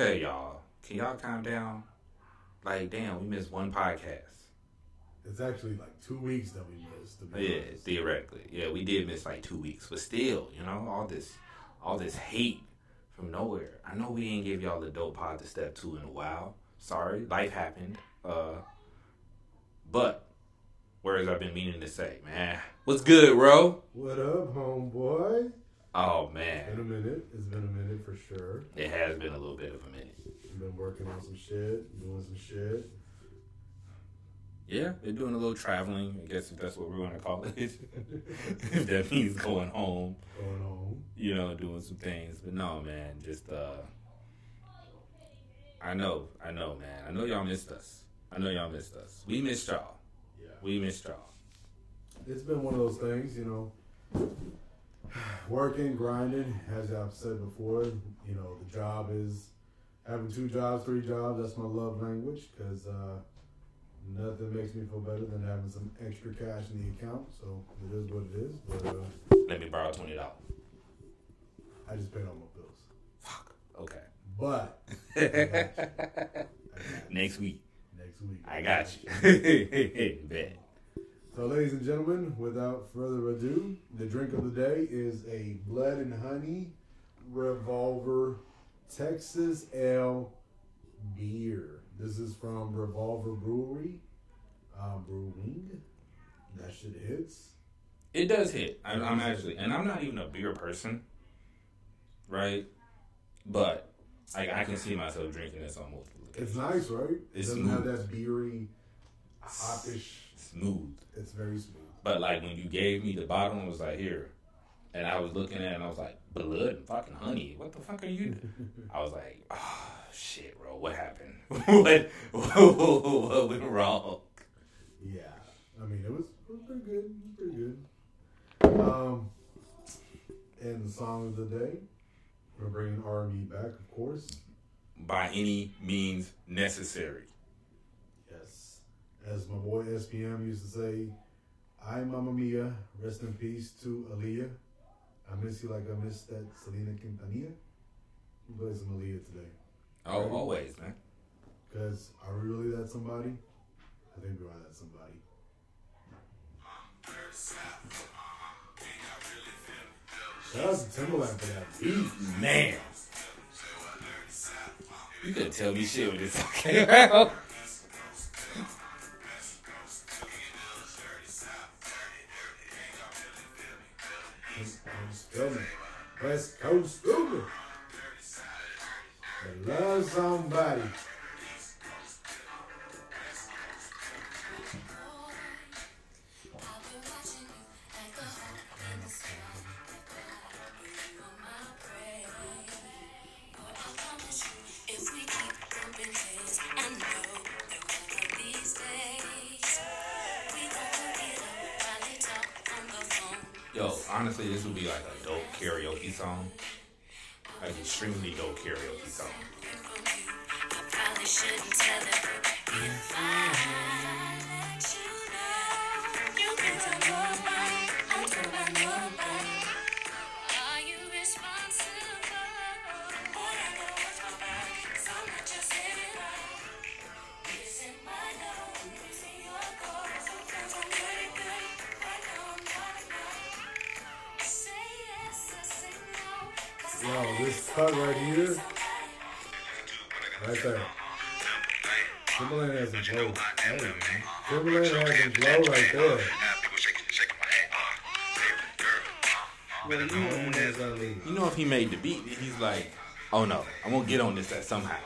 Okay, y'all. Can y'all calm down? Like, damn, we missed one podcast. It's actually like two weeks that we missed. Yeah, honest. theoretically. Yeah, we did miss like two weeks, but still, you know, all this, all this hate from nowhere. I know we ain't give y'all the dope pod to step to in a while. Sorry, life happened. Uh, but words I've been meaning to say, man. What's good, bro? What up, homeboy? Oh Been man, a minute. It's been a minute for sure. it has been a little bit of a minute. Been working on some shit, doing some shit. Yeah, they're doing a little traveling. I guess if that's what we're going to call it. if that means going home. Going on. you know, doing some things. But no, man, just uh I know, I know, man. I know y'all missed us. I know y'all missed us. We missed y'all. Yeah. We missed y'all. It's been one of those things, you know. Working, grinding, as I've said before, you know, the job is having two jobs, three jobs. That's my love language because uh, nothing makes me feel better than having some extra cash in the account. So it is what it is. But uh, Let me borrow twenty dollars. I just paid all my bills. Fuck. Okay. But I. I. Next week. next week, I got you. Bet. So, ladies and gentlemen, without further ado, the drink of the day is a Blood and Honey Revolver Texas Ale beer. This is from Revolver Brewery, uh, Brewing. That shit hits. It does hit. I'm, I'm actually, and I'm not even a beer person, right? But I, I can see myself drinking this on multiple It's nice, right? It It's doesn't have that beery, hoppish. Smooth. It's very smooth. But like when you gave me the bottle, it was like here, and I was looking at it and I was like, blood and fucking honey. What the fuck are you? I was like, oh shit, bro. What happened? what, what went wrong? Yeah, I mean it was, it was pretty good. It was pretty good. Um, and the song of the day, we're bringing R and B back, of course. By any means necessary. As my boy SPM used to say, "I Mamma Mia, rest in peace to Aaliyah. I miss you like I miss that Selena Quintanilla." We play some Aaliyah today, Oh, always, man. cause are we really that somebody? I think we are that somebody. Shout out to Timbaland for that beat. Man. You couldn't tell me shit with this okay me. West Coast. I love somebody. Honestly, this would be like a dope karaoke song. Like extremely dope karaoke song. Yo, this cut right here, right there. Timbaland has some flow. Hey, man. Timbaland has some flow right there. Well, you know. You know, if he made the beat, he's like, oh no, I'm gonna get on this at somehow.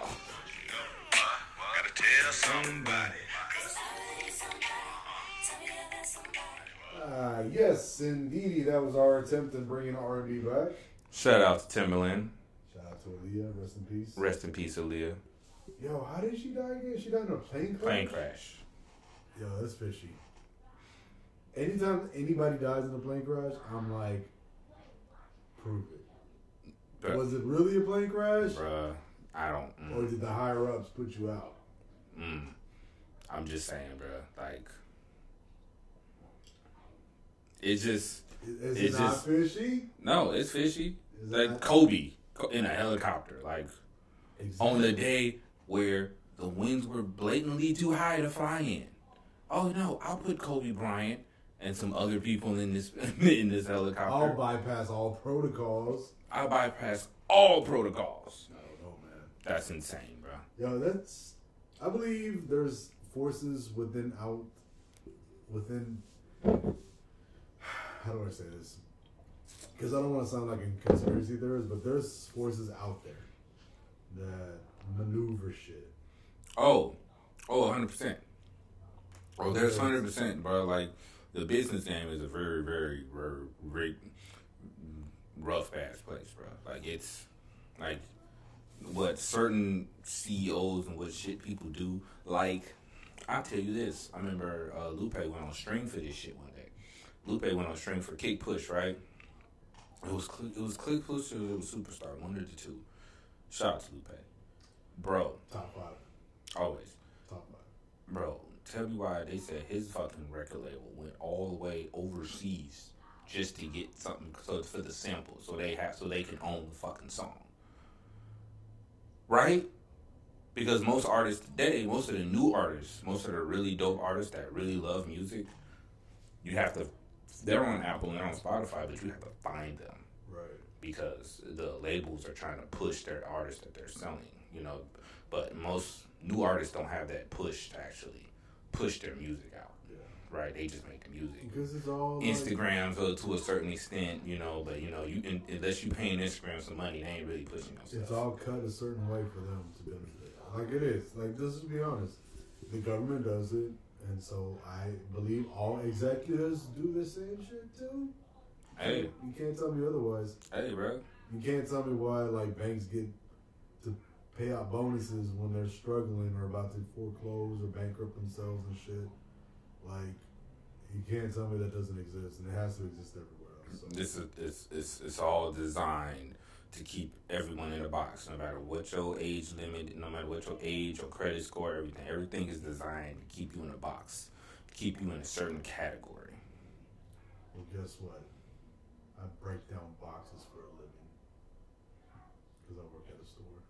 Gotta tell somebody. Ah, yes, indeedy. That was our attempt at bringing R&B back. Shout out to Timbaland. Shout out to Aaliyah. Rest in peace. Rest in peace, Aaliyah. Yo, how did she die again? She died in a plane crash? Plane crash. Yo, that's fishy. Anytime anybody dies in a plane crash, I'm like, prove it. Bruh, Was it really a plane crash? bruh, I don't. Know. Or Mm, did the higher ups put you out? mm. I'm just saying, bruh. Like, it just Is, it not just- fishy? no, it's fishy. Like Kobe in a helicopter. Like, on the day where the winds were blatantly too high to fly in. Oh no, I'll put Kobe Bryant and some other people in this in this helicopter. I'll bypass all protocols. I'll bypass all protocols. I don't man. That's insane, bro. Yo, that's. I believe there's forces within out, within. How do I say this? Because I don't want to sound like a conspiracy theorist, but there's forces out there that maneuver shit. Oh, oh, 100%. Oh, there's 100%, bro. Like, the business game is a very, very, very, very rough ass place, bro. Like, it's like what certain CEOs and what shit people do. Like, I'll tell you this. I remember uh, Lupe went on string for this shit one day. Lupe went on string for Kick Push, right? It was it was Kick Push or it was Superstar, one of the two. Shout out to Lupe, bro. Top five. Always. Top five. Bro, tell me why they said his fucking record label went all the way overseas just to get something so for the sample, so they have so they can own the fucking song. Right? Because most artists today, most of the new artists, most of the really dope artists that really love music, you have to they're on Apple and they're on Spotify, but you have to find them Right. because the labels are trying to push their artists that they're selling, you know. But most new artists don't have that push to actually push their music out, Yeah. right? They just make the music. Because it's all like- Instagram, so to a certain extent, you know, but you know, you in, unless you paying Instagram some money, they ain't really pushing It's all cut a certain way for them to benefit. Like it is. Like just be honest. The government does it, and so I believe all executives do the same shit too. Hey, You can't tell me otherwise. hey, bro. You can't tell me why like banks get to pay out bonuses when they're struggling or about to foreclose or bankrupt themselves and shit. Like you can't tell me that doesn't exist, and it has to exist everywhere else. So. This is it's, it's it's all designed to keep everyone in a box, no matter what your age limit, no matter what your age or credit score, everything. Everything is designed to keep you in a box, keep you in a certain category. Well, guess what? I break down boxes for a living because I work at a store.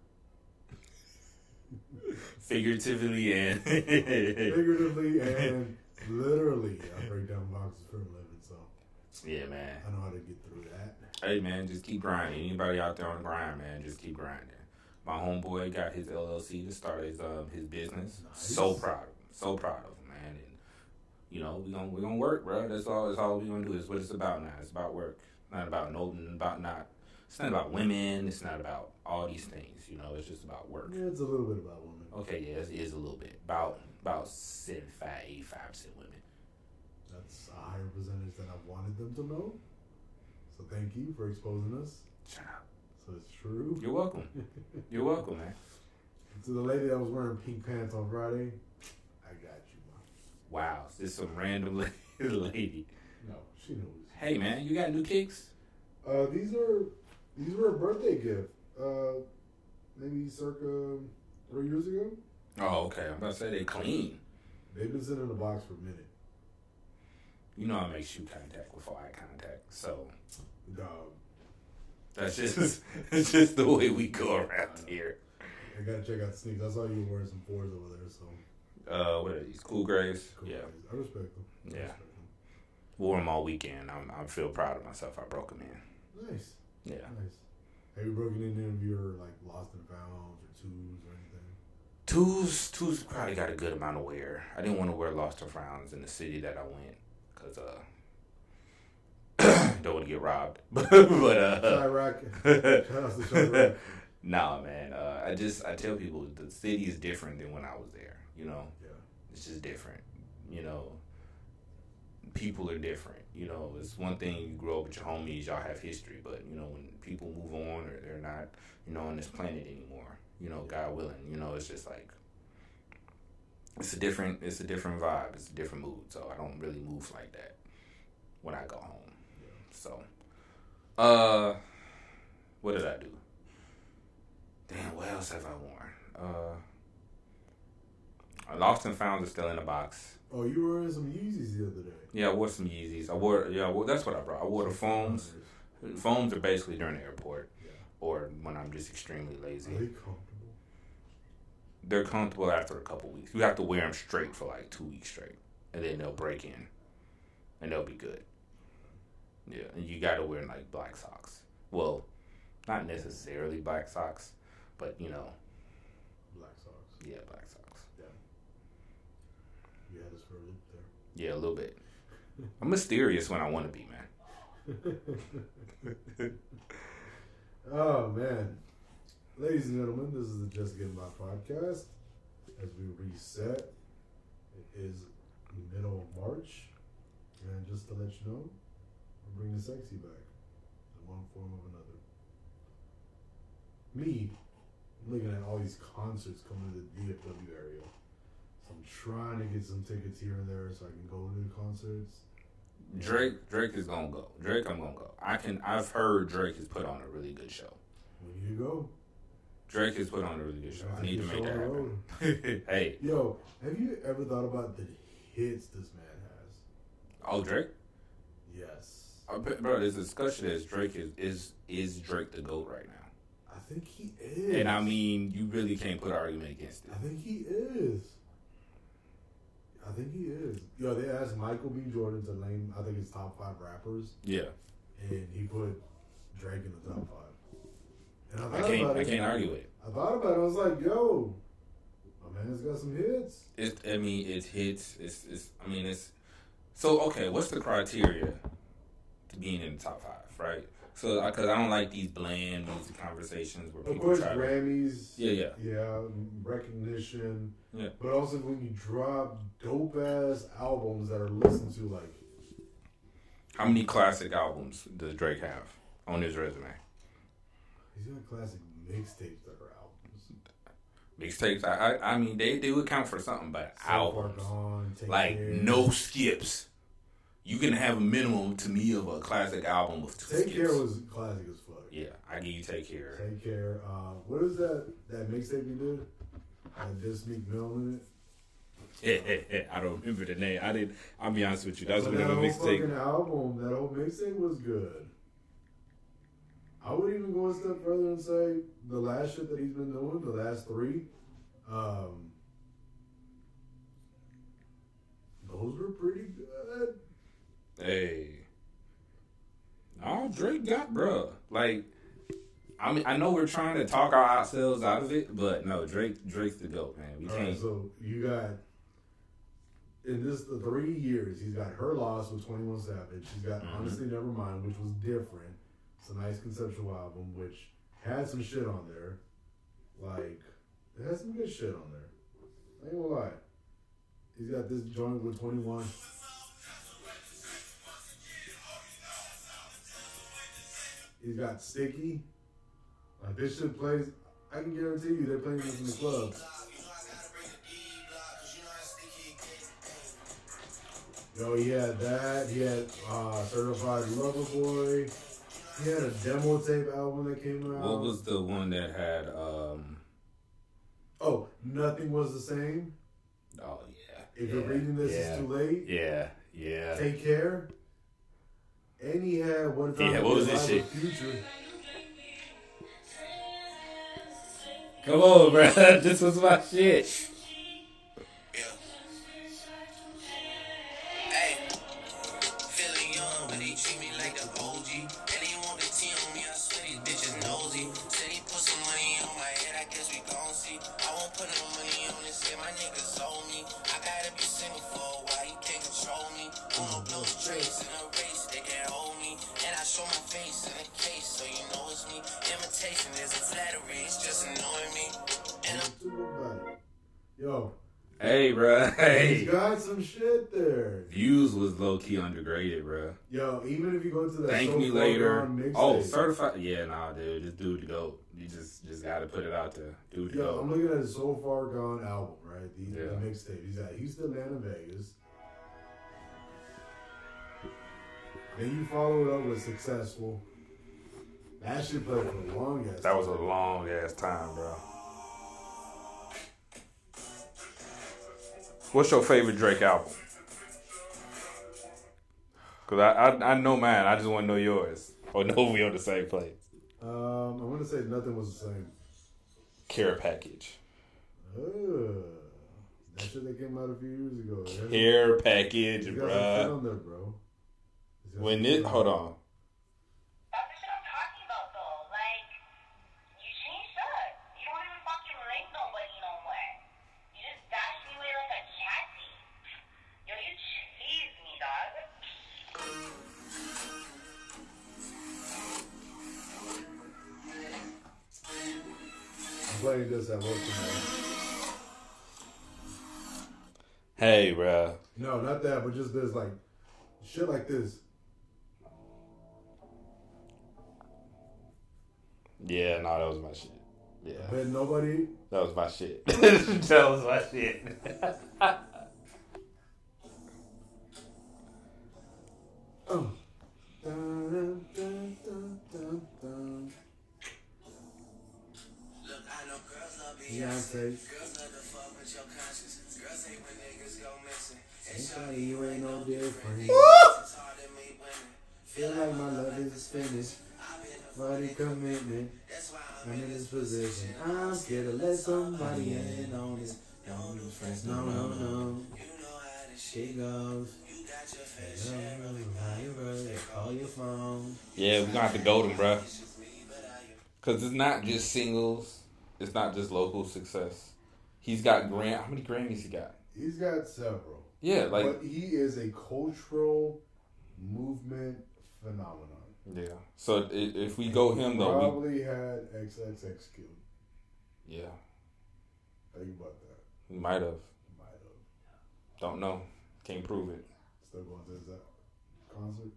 Figuratively and Figuratively and literally, I break down boxes for a living. So yeah, man. I know how to get through that. Hey man, just keep grinding. Anybody out there on the grind, man, just keep grinding. My homeboy got his LLC to start his um his business. Nice. So proud of him. So proud of him, man. And you know, we gonna we gonna work, bro. That's all that's all we gonna do is what it's about now. It's about work. Not about no about not it's not about women, it's not about all these things, you know, it's just about work. Yeah, it's a little bit about women. Okay, yeah, it is a little bit. About about 75, 85 percent women. That's a higher percentage than I wanted them to know. So thank you for exposing us. So it's true. You're welcome. You're welcome, man. To the lady that was wearing pink pants on Friday, I got you, man. Wow, this some random lady. No, she knows. Hey man, you got new kicks? Uh, these are these were a birthday gift. Uh, maybe circa three years ago. Oh, okay. I'm about to say they clean. They've been sitting in the box for a minute. You know I make shoe contact before eye contact, so Dog, that's just it's just the way we go around here. I gotta check out the sneakers. I saw you wearing some fours over there, so Uh, what are these? Cool grays? cool. Yeah, I respect them. I Yeah. respect them. wore them all weekend. I'm I feel proud of myself. I broke them in. Nice, Yeah. nice. Have you broken in any of your like lost and found or twos or anything? Twos, twos probably got a good amount of wear. I didn't want to wear lost and frowns in the city that I went because uh, don't want to get robbed. but uh, Chiraq, shout out to Chiraq. nah, man. Uh, I just I tell people the city is different than when I was there. You know, Yeah, it's just different. You know, people are different. You know, it's one thing you grow up with your homies, y'all have history, but you know when people move on or they're not, you know, on this planet anymore. You know, God willing, you know, it's just like it's a different it's a different vibe. It's a different mood. So I don't really move like that when I go home. So, uh, what did I do? Damn, what else have I worn? Uh, Lost and Found is still in the box. Oh, you were wearing some Yeezys the other day. Yeah, I wore some Yeezys. I wore yeah, well, that's what I brought. I wore the foams. Foams are basically during the airport Yeah. or when I'm just extremely lazy. They're comfortable after a couple weeks. You have to wear them straight for like two weeks straight, and then they'll break in, and they'll be good. Yeah, and you got to wear like black socks. Well, not necessarily black socks, but you know, Black socks. yeah, black socks. You had us for a loop there. Yeah, a little bit. I'm mysterious when I want to be, man. Oh man, ladies and gentlemen, this is the Just Getting By podcast. As we reset, it is middle of March, and just to let you know, we're bringing sexy back in one form or another. Me, looking at all these concerts coming to the DFW area, so I'm trying to get some tickets here and there so I can go to the concerts. Drake, Drake is gonna go. Drake, I'm gonna go. I can. I've heard Drake has put on a really good show. Need to go. Drake has put on a really good show. I need to make that show on the happen. hey, Yo, have you ever thought about the hits this man has? oh Drake, Yes. uh, bro. There's a discussion that Drake is is is Drake the goat right now, I think he is. and I mean you really can't put an argument against it. I think he is. I think he is. Yo, they asked Michael B. Jordan to name, I think, his top five rappers, Yeah, and he put Drake in the top five. And I I can't. I it. can't argue with it. I thought about it. I was like, yo, my man's got some hits. It's. I mean, it hits. It's. It's. I mean, it's. So okay, what's the criteria to being in the top five, right? So, because I don't like these bland music conversations where Of people course, try to. Grammys. Yeah, yeah. Yeah, recognition. Yeah. But also when you drop dope ass albums that are listened to like How many classic albums does Drake have on his resume? He's got classic mixtapes that are albums. Mixtapes. I, I. I mean, they they would count for something, but So albums. Gone, like Care. no skips. You can have a minimum to me of a classic album with two Take skips. Care was classic as fuck. yeah, I give you Take Care. Take Care. Uh, what is that that mixtape you did? That just Meek Mill in it. I don't remember the name. I didn't. I'll be honest with you. That's But one that of whole mixtape. fucking album, that whole mixtape was good. I would even go a step further and say the last shit that he's been doing, the last three, um, those were pretty good. Hey. all Drake got bruh. Like, I mean, I know we're trying to talk ourselves out of it, but no, Drake, Drake's the goat, man. We All can't. right, so you got in this the three years, he's got her loss with Twenty One Savage. He's got Mhm. Honestly Nevermind, which was different. It's a nice conceptual album, which had some shit on there. Like it had some good shit on there. I ain't gonna lie. He's got this joint with Twenty One. He's got Sticky. Like this shit plays. I can guarantee you they're playing this in the club. Yo, he had that. He had uh, Certified Lover Boy. He had a demo tape album that came out. What was the one that had? um Oh, nothing was the same. Oh yeah. If yeah, you're reading this, yeah, it's too late. Yeah, yeah. Take care. And he had one time. Yeah, what was this shit? Future. Come on, bro. this was my shit. Shit there. Views was low key underrated, bro. Yo, even if you go to that Thank So me later. Gone mixtape. Oh, certified. Yeah, nah, dude. This dude the goat. You just just gotta put it out there. Dude the Yo, I'm looking at his So Far Gone album, right? The, the Yeah. mixtape. He's at Houston, Atlanta, Vegas. Then you follow it up with Successful. That shit played for a long ass That was a long ass time, bro. What's your favorite Drake album? Cause I I, I know mine. I just want to know yours. Or know we on the same place. Um, I want to say nothing was the same. Care package. Ugh. That shit that came out a few years ago. Care package, it's got some shit bruh. on there, bro. When it, hold on. That, but just this, like, shit like this. Yeah, no, that was my shit. Yeah, But nobody. that was my shit. that was my shit. Oh. Dun, dun, dun, dun, dun, dun. Look, I know girls love Beyonce. Beyonce. Girls love to fuck with your conscience. Girls hate when niggas go missing. And Shawty, you ain't no different. It's hard to meet women. Feel like my love is finished. I've been a Body commitment. That's why I'm I'm in this position. I'm scared to let somebody in on this. No new friends, no, no, no. You know how this shit Shit goes. You got your fair They share of it. how you run, call your phone. Yeah, we're gonna have to go them, bruh. It's just me, but I am. Cause it's not just singles. It's not just local success. He's got Gram. How many Grammys he got? He's got several. Yeah, like but he is a cultural movement phenomenon. yeah. So if we go him though, we, Probably had XXX killed. yeah, Think about that. we might have. Might have. Don't know. Can't prove it. Still going to that uh, concert.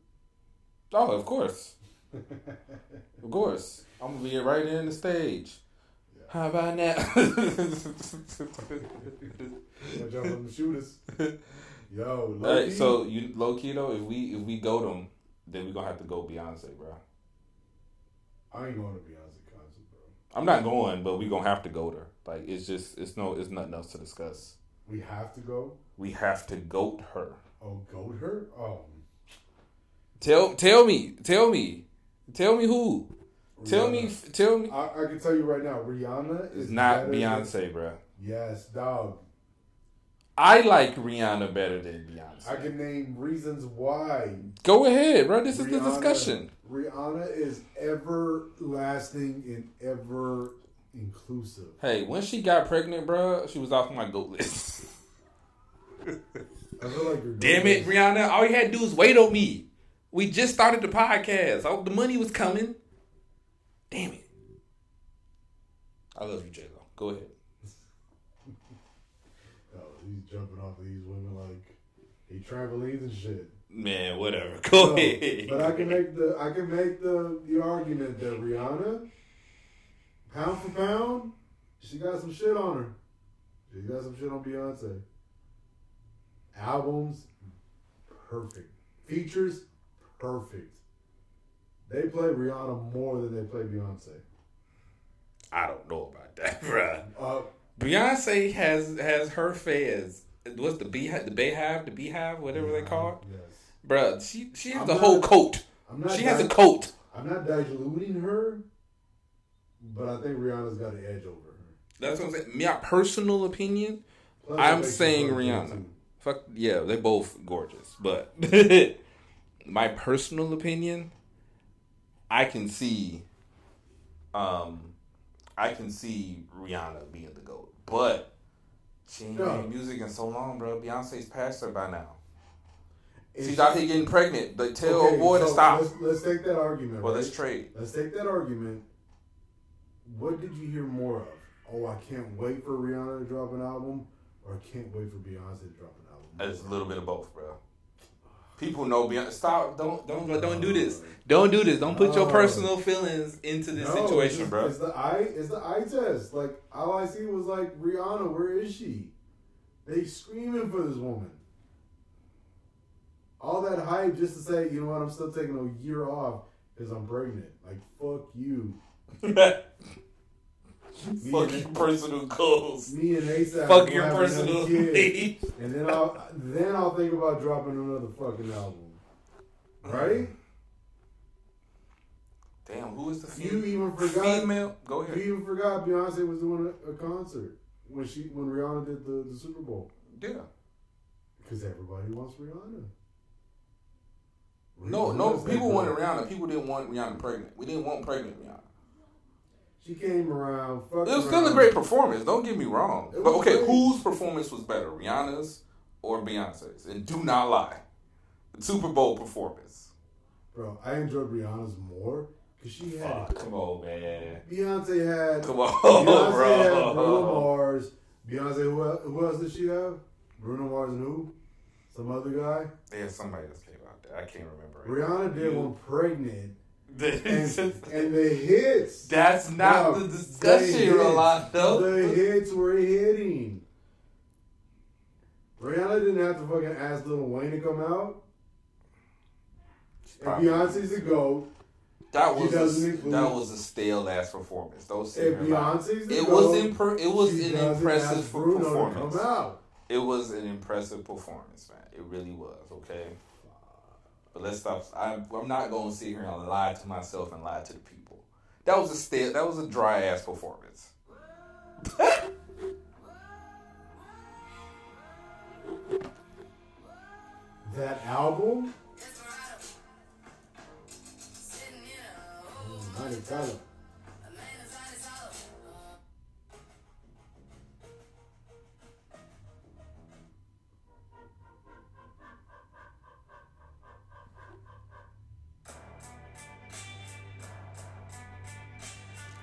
Oh, of course, of course. I'm gonna be right in the stage. How about that? Gonna jump the shooters. Yo, Hey, low-key, so you low key though, if we if we go them, then we gonna have to go Beyonce, bro. I ain't going to Beyonce concert, bro. I'm not going, but we gonna have to go there. Like it's just it's no it's nothing else to discuss. We have to go. We have to goat her. Oh, goat her? Oh, Tell tell me tell me tell me who. Tell me tell me. I, I can tell you right now, Rihanna is not better than- Beyonce, bro. Yes, dog. I like Rihanna better than Beyonce. I can name reasons why. Go ahead, bro. This is the discussion. Rihanna is everlasting and ever inclusive. Hey, when she got pregnant, bro, she was off my goat list. I feel like you're Damn it, Rihanna. All you had to do was wait on me. We just started the podcast. Oh, the money was coming. Damn it. I love you, J-Lo. Go ahead. Oh, he's jumping off of these women like he trampolines and shit. Man, whatever. Go No, ahead. but I can make the I can make the the argument that Rihanna, pound for pound, she got some shit on her. She got some shit on Beyonce. Albums, perfect. Features, perfect. They play Rihanna more than they play Beyonce. I don't know about that, bruh. Uh, Beyonce has has her fans. What's the beehive? The Bayhive? The Beehive? Whatever they call it? Yes. Bruh, she, she has I'm the not- whole coat. I'm not She has a coat. I'm not diluting her, but I think Rihanna's got an edge over her. That's what I'm saying. My personal opinion, Plus, I'm saying her look good, Rihanna. too. Fuck yeah, they both gorgeous. But my personal opinion, I can see, um, I can see Rihanna being the goat. But she ain't No. made music in so long, bro. Beyonce's past her by now. Is She's out here getting pregnant. But tell Okay, boy to stop. Let's, let's take that argument. Well, right? let's trade. Let's take that argument. What did you hear more of? Oh, I can't wait for Rihanna to drop an album, or I can't wait for Beyonce to drop an album. It's a little bit of both, bro. People know Beyonce. Stop! Don't don't don't do this. Uh, don't do this. Don't put your uh, personal feelings into this No, situation, it's, bro. It's the eye. It's the eye test. Like all I see was like Rihanna. Where is she? They screaming for this woman. All that hype just to say, you know what? I'm still taking a year off because I'm pregnant. Like fuck you. Fuck your personal goals. Me and ASAP. Fuck your personal needs. And then I'll then I'll think about dropping another fucking album. Mm. Right? Damn, who is the You even forgot Female? Go ahead. you even forgot Beyonce was doing a, a concert. when she when Rihanna did the, the Super Bowl Yeah. because everybody wants Rihanna. No, no, people wanted. Rihanna. People didn't want Rihanna pregnant. We didn't want pregnant Rihanna. She came around. Fucked It was still a great performance. Don't get me wrong. But okay, great. whose performance was better, Rihanna's or Beyonce's? And do not lie. The Super Bowl performance. Bro, I enjoyed Rihanna's more because she had Come on, man. Beyonce had Come on, Beyonce had Bruno. Mars. Beyonce, who else, who else did she have? Bruno Mars and who? Some other guy. Yeah, somebody else came out there. I can't remember. Rihanna did You- one pregnant, and, and the hits. That's not Bro, the discussion, the hits- Rolando. The hits were hitting. Rihanna didn't have to fucking ask Lil Wayne to come out. Probably. Beyonce's the GOAT. That was a, that was a stale ass performance. Say If Beyonce's It GOAT, was it was an impressive performance. To come out. It was an impressive performance, man. It really was. Okay, but let's stop. I, I'm not going to sit here and lie to myself and lie to the people. That was a stale. That was a dry ass performance. That album, oh, Desperado.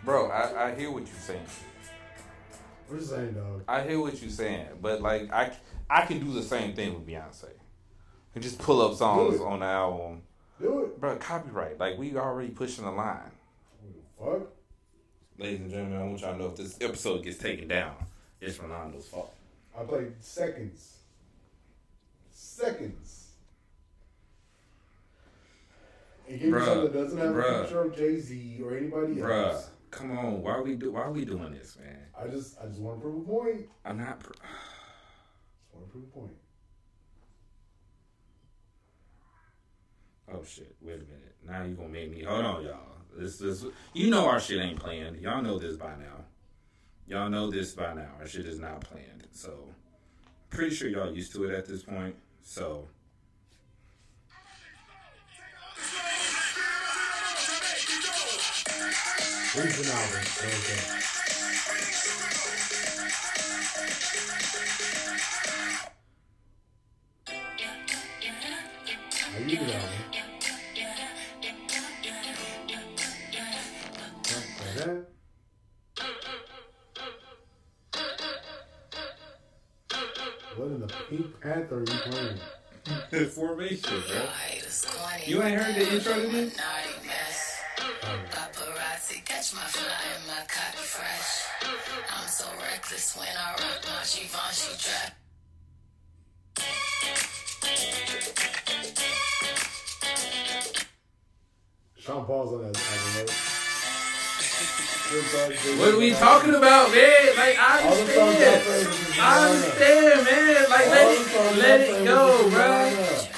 Bro, I, I hear what you're saying. What you saying, dog? I hear what you're saying, but like I, I can do the same thing with Beyonce. And just pull up songs on the album, Do it. bro. Copyright, like we already pushing the line. Fuck. Ladies and gentlemen, I want y'all to know if this episode gets taken down, it's Ronaldo's fault. I played seconds. Seconds. And give me something that doesn't have bruh. a picture of Jay Z or anybody Bruh, else. Come on. Why are we do? Why are we doing this, man? I just, I just want to prove a point. I'm not. Pr- Just want to prove a point. oh shit! Wait a minute. Now you gonna make me? Hold on, y'all. This is. You know our shit ain't planned. Y'all know this by now. Y'all know this by now. Our shit is not planned. So, pretty sure y'all used to it at this point. So, Recent album. Okay. I use the album. What in the Pink Panther are you playing? formation, bro. You ain't heard the intro to this? Fresh. I'm so reckless when I rock my Givenchy dress. Sean Paul's on that album, right? Good What are we talking about, man? Like I All the understand. I understand, man. Like let All the songs it, let it go, was bro.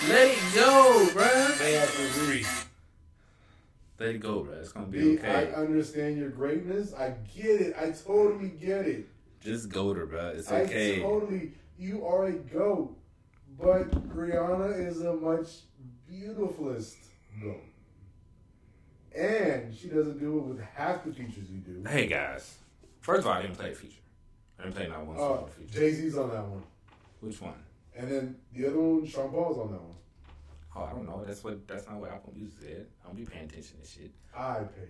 Let it go, bro. Let it go, bro. It's gonna be B, okay. I understand your greatness. I get it. I totally get it. Just go to, bro. It's I okay. totally. You are a goat, but Rihanna is a much beautifulest goat, and she doesn't do it with half the features you do. Hey guys, first of all, I didn't play a feature. I didn't play not one Uh, feature. Jay Z's on that one, Which one? and then the other one, Sean Paul's on that one. Oh, I don't know. That's what. That's not what Apple Music said. I don't be paying attention to shit. I pay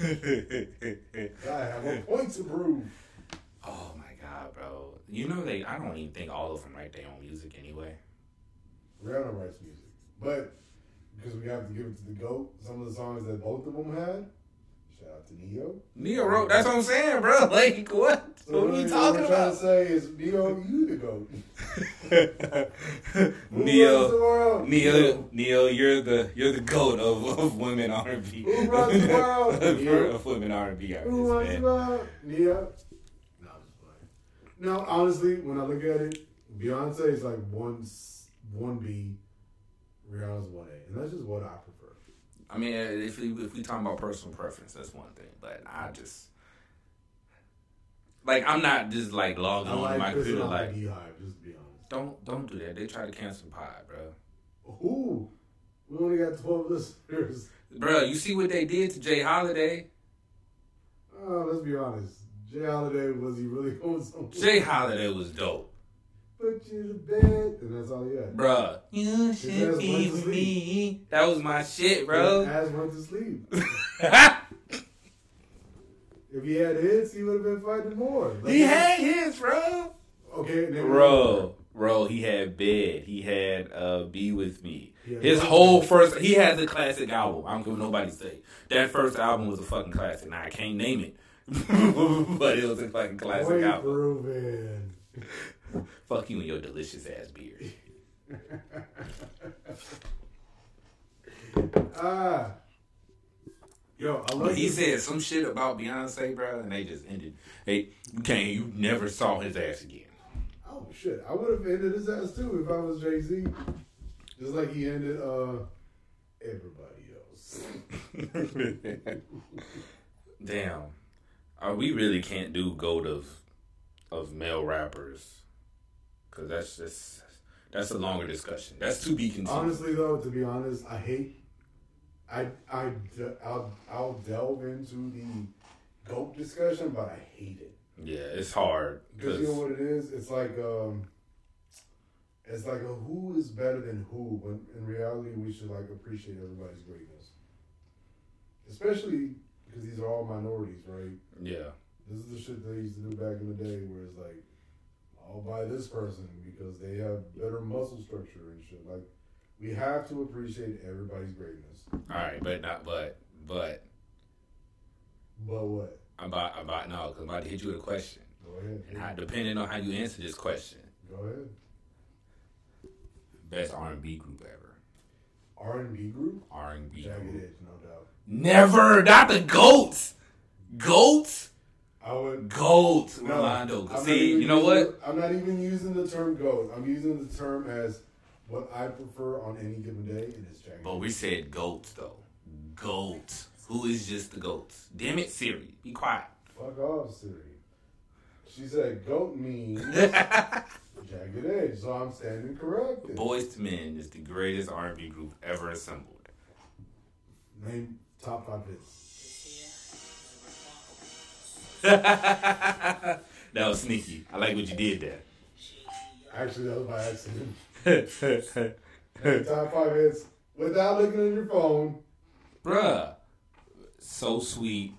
attention. I have a point to prove. oh my god, bro. You know they. I don't even think all of them write their own music anyway. Rihanna writes music, but because we have to give it to the goat, some of the songs that both of them had. Shout out to Ne-Yo. Ne-Yo wrote. That's what I'm saying, bro. Like what? So what are you talking I'm trying to say is Ne-Yo, you the goat. Ne-Yo. Ne-Yo, Ne-Yo, you're the you're the goat of, of women R and B. Who runs the world? Of women R and B Who runs artists, the world? Ne-Yo. No, I'm just playing. No, honestly, when I look at it, Beyonce is like one one B, Rihanna's one A, and that's just what I prefer. I mean, if we if we talking about personal preference, that's one thing. But I just Like I'm not just like logging on to my computer like beehive, just to be honest. don't don't do that. They try to cancel pod, bro. Who? We only got 12 listeners. Bro, you see what they did to J. Holiday? Oh, let's be honest. J. Holiday, was he really going somewhere? J. Holiday was dope. Put you to bed, and that's all he had. Bruh. You should be with me. That was my shit, His bro. ass went to sleep. If he had hits, he would have been fighting more. Like, he had his, bro. Okay, name Bro, bro, he had bed. He had uh Be With Me. He His Bed. whole first he has a classic album. I don't care what nobody say. That first album was a fucking classic. Now I can't name it. but it was a fucking classic Wait, album. Ruben. Fuck you and your delicious ass beard. Ah. Yo, I love he said some shit about Beyonce, bro, and they just ended. Hey, you can't. You never saw his ass again. Oh shit! I would have ended his ass too if I was Jay Z. Just like he ended uh everybody else. Damn, uh, we really can't do goat of of male rappers because that's just that's a longer discussion. That's to be continued. Honestly, though, to be honest, I hate. I I I'll I'll delve into the goat discussion, but I hate it yeah, it's hard because you know what it is. It's like um. It's like a who is better than who, when in reality we should like appreciate everybody's greatness. Especially because these are all minorities, right? yeah, This is the shit they used to do back in the day where it's like, I'll buy this person because they have better muscle structure and shit. Like, we have to appreciate everybody's greatness. all right, but not but but But what? I'm about I'm about no, because I'm about to hit you with a question, Go ahead. and how, depending on how you answer this question, Go ahead. best R and B group ever. R and B group, R and B Jagged. Edge, no doubt. Never, not the goats. Goats, I would. goats, No, Rolando. I'm See, you know using- what? I'm not even using the term goat. I'm using the term as what I prefer on any given day. It is Jagged. But we said goats though. Goats. Who is just the goats? Damn it, Siri. Be quiet. Fuck off, Siri. She said goat means Jagged Edge, so I'm standing corrected. Boyz II Men is the greatest R&B group ever assembled. Name top five hits. that was sneaky. I like what you did there. Actually, that was by accident. Top five hits without looking at your phone. Bruh. So sweet.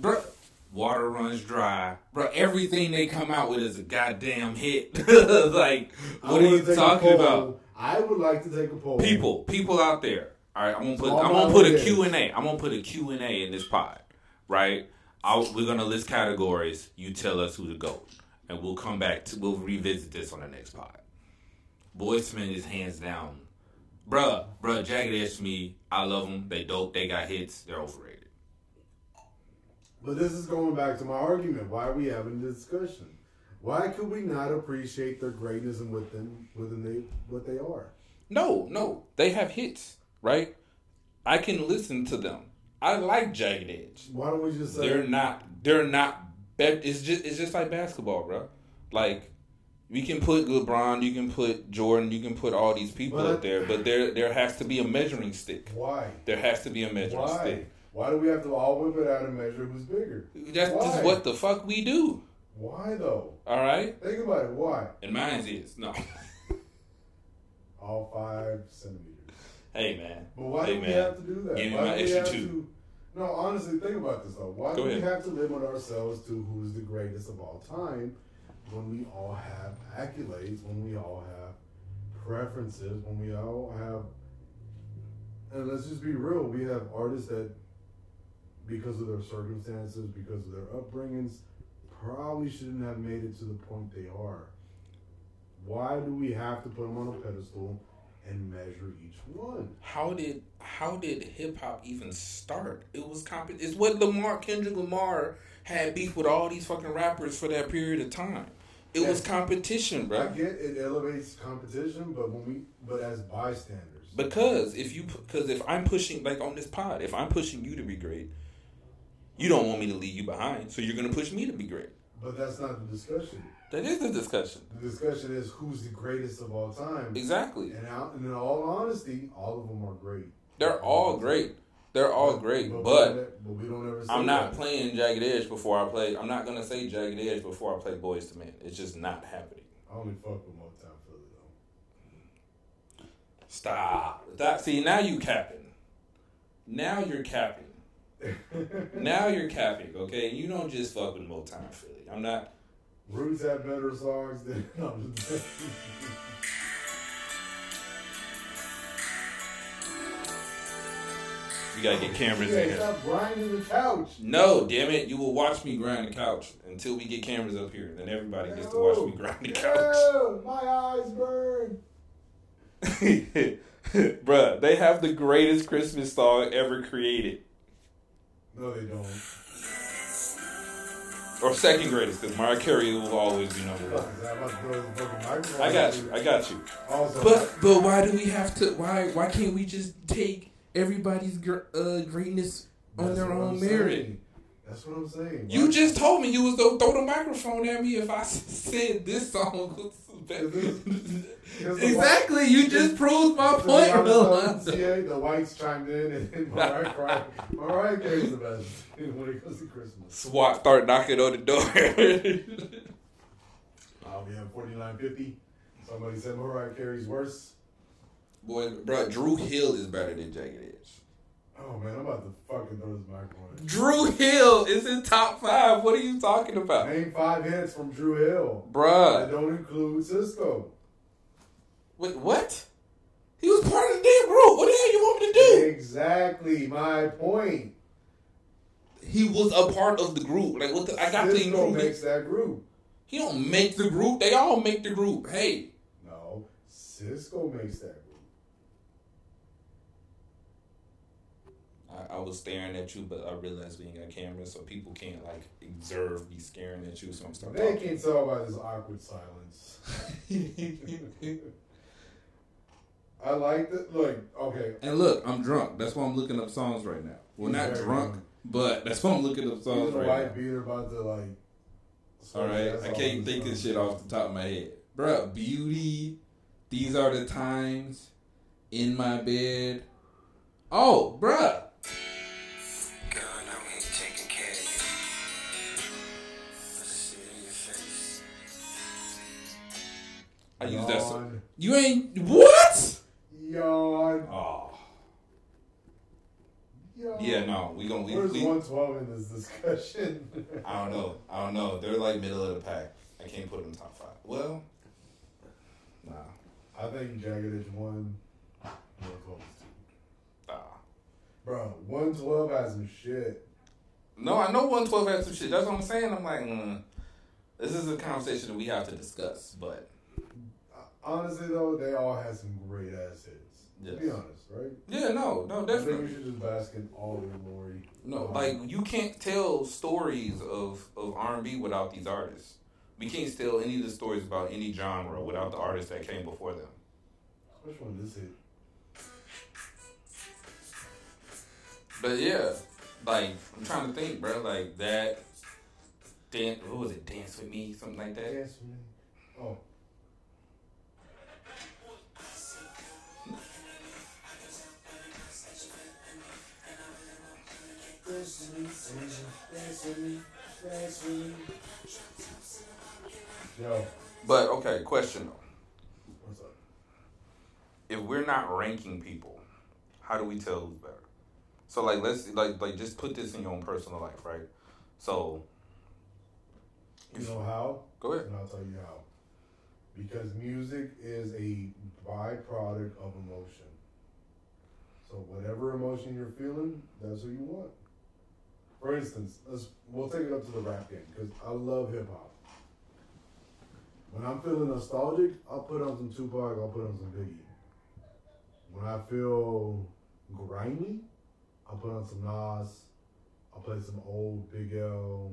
Bruh. Water runs dry. Bruh, everything they come out with is a goddamn hit. like, what are you talking about? I would like to take a poll. People, people out there. All right, I'm gonna put I'm gonna put a. Q and A. I'm gonna put a Q and A in this pod, right? I'll, we're gonna list categories. You tell us who to go, and we'll come back to we'll revisit this on the next pod. Men is hands down, bruh, bruh. Jagged Edge me, I love them. They dope. They got hits. They're overrated. But this is going back to my argument. Why are we having this discussion? Why could we not appreciate their greatness and them within they what they are? No, no, they have hits, right? I can listen to them. I like Jagged Edge. Why don't we just say They're not. They're not. It's just. It's just like basketball, bro. Like we can put LeBron, you can put Jordan, you can put all these people But- up there, but there there has to be a measuring stick. why? There has to be a measuring Why? stick. Why do we have to all whip it out and measure who's bigger? That's Why? just what the fuck we do. Why though? All right, Think about it. Why? and mine is no. All five centimeters. hey man, But why hey do we man, have to do that? give me why my do we extra have two. No, honestly, think about this though. Why Go do we have to limit ourselves to who's the greatest of all time when we all have accolades, when we all have preferences, when we all have and let's just be real, we have artists that because of their circumstances, because of their upbringings, probably shouldn't have made it to the point they are. Why do we have to put them on a pedestal and measure each one? how did how did hip hop even start? It was comp. It's what Lamar Kendrick Lamar had beef with all these fucking rappers for that period of time. It was competition, bro. I get it elevates competition, but when we but as bystanders, Because if you because if I'm pushing like on this pod, if I'm pushing you to be great, you don't want me to leave you behind, so you're gonna push me to be great. But that's not the discussion. That is the discussion. The discussion is who's the greatest of all time. Exactly. And, out, and in all honesty, all of them are great. They're all great. They're all great, we but but we don't ever. Say I'm not that. playing Jagged Edge before I play. I'm not gonna say Jagged Edge before I play Boyz II Men. It's just not happening. I only fuck with Motown Philly though. Stop. That see now you capping. Now you're capping. Now you're capping. Okay, you don't just fuck with Motown Philly. I'm not. Roots have better songs than. No, I'm just- You gotta get cameras in here. stop grinding the couch. No, damn it! You will watch me grind the couch until we get cameras up here. Then everybody gets to watch me grind the couch. My eyes burn. Bruh, they have the greatest Christmas song ever created. No, they don't. Or second greatest, because Mariah Carey will always be number one. is that about to throw this fucking microphone? I got you. I got you. But but why do we have to? Why why can't we just take everybody's gr- uh, greatness on that's their own I'm merit? That's what I'm saying. You just told me you was gonna throw the microphone at me if I said this song was better. Because exactly, you just proved my point, Rolando. YMCA, the whites chimed in, and Mariah Carey, Mariah Carey's the best when it comes to Christmas. SWAT start knocking on the door. I'll be at 4950. Somebody said Mariah Carey's worse. Boy, bro, Dru Hill is better than Jagged Edge. Oh man, I'm about to fucking throw this microphone. Dru Hill is in top five. What are you talking about? Name five hits from Dru Hill. That Bruh. don't include Sisqó. Wait, what? He was part of the damn group. What the hell you want me to do? Exactly my point. He was a part of the group. Like what? The, I got to Sisqó include. makes that group. He don't make the group. They all make the group. Hey, No, Sisqó makes that group. I, I was staring at you, but I realized we ain't got cameras, so people can't like observe me staring at you. So I'm starting. They can't tell by this awkward silence. I like that. Look, okay. And look, I'm drunk. That's why I'm looking up songs right now. Well, not drunk, drunk. but that's why I'm looking up He's songs a right white now. beater about to like. All right, I can't think this shit off the top of my head, Bruh, Beauty, these are the times, in my bed. Oh, bruh, I use that. So, you ain't what? Yawn. oh, Yawn. yeah, no, we gonna we, Where's 112 in this discussion? I don't know. I don't know. They're like middle of the pack. I can't put them in top five. Well, nah, I think Jagged Edge one. 112 is two. nah. Bro, 112 has some shit. No, I know 112 has some shit. That's what I'm saying. I'm like, mm, this is a conversation that we have to discuss. But Honestly, though, they all had some great ass hits. Yes. To be honest, right? yeah, no, no, definitely. I think we should just bask in all the glory. No, Um, like you can't tell stories of of R and B without these artists. We can't tell any of the stories about any genre without the artists that came before them. Which one is it? But yeah, like I'm trying to think, bro. Like that. Dan- what was it? Dance with me, something like that. Dance with me. Oh. Dance with me, dance with me, dance with me. Yo, But okay, question though. what's up? If we're not ranking people, how do we tell who's better? So like let's like like just put this in your own personal life, right? So You know how? go ahead. And I'll tell you how. Because music is a byproduct of emotion. So whatever emotion you're feeling, that's who you want. For instance, let's we'll take it up to the rap game because I love hip hop. When I'm feeling nostalgic, I'll put on some Tupac, I'll put on some Biggie. When I feel grimy, I'll put on some Nas, I'll play some old Big L,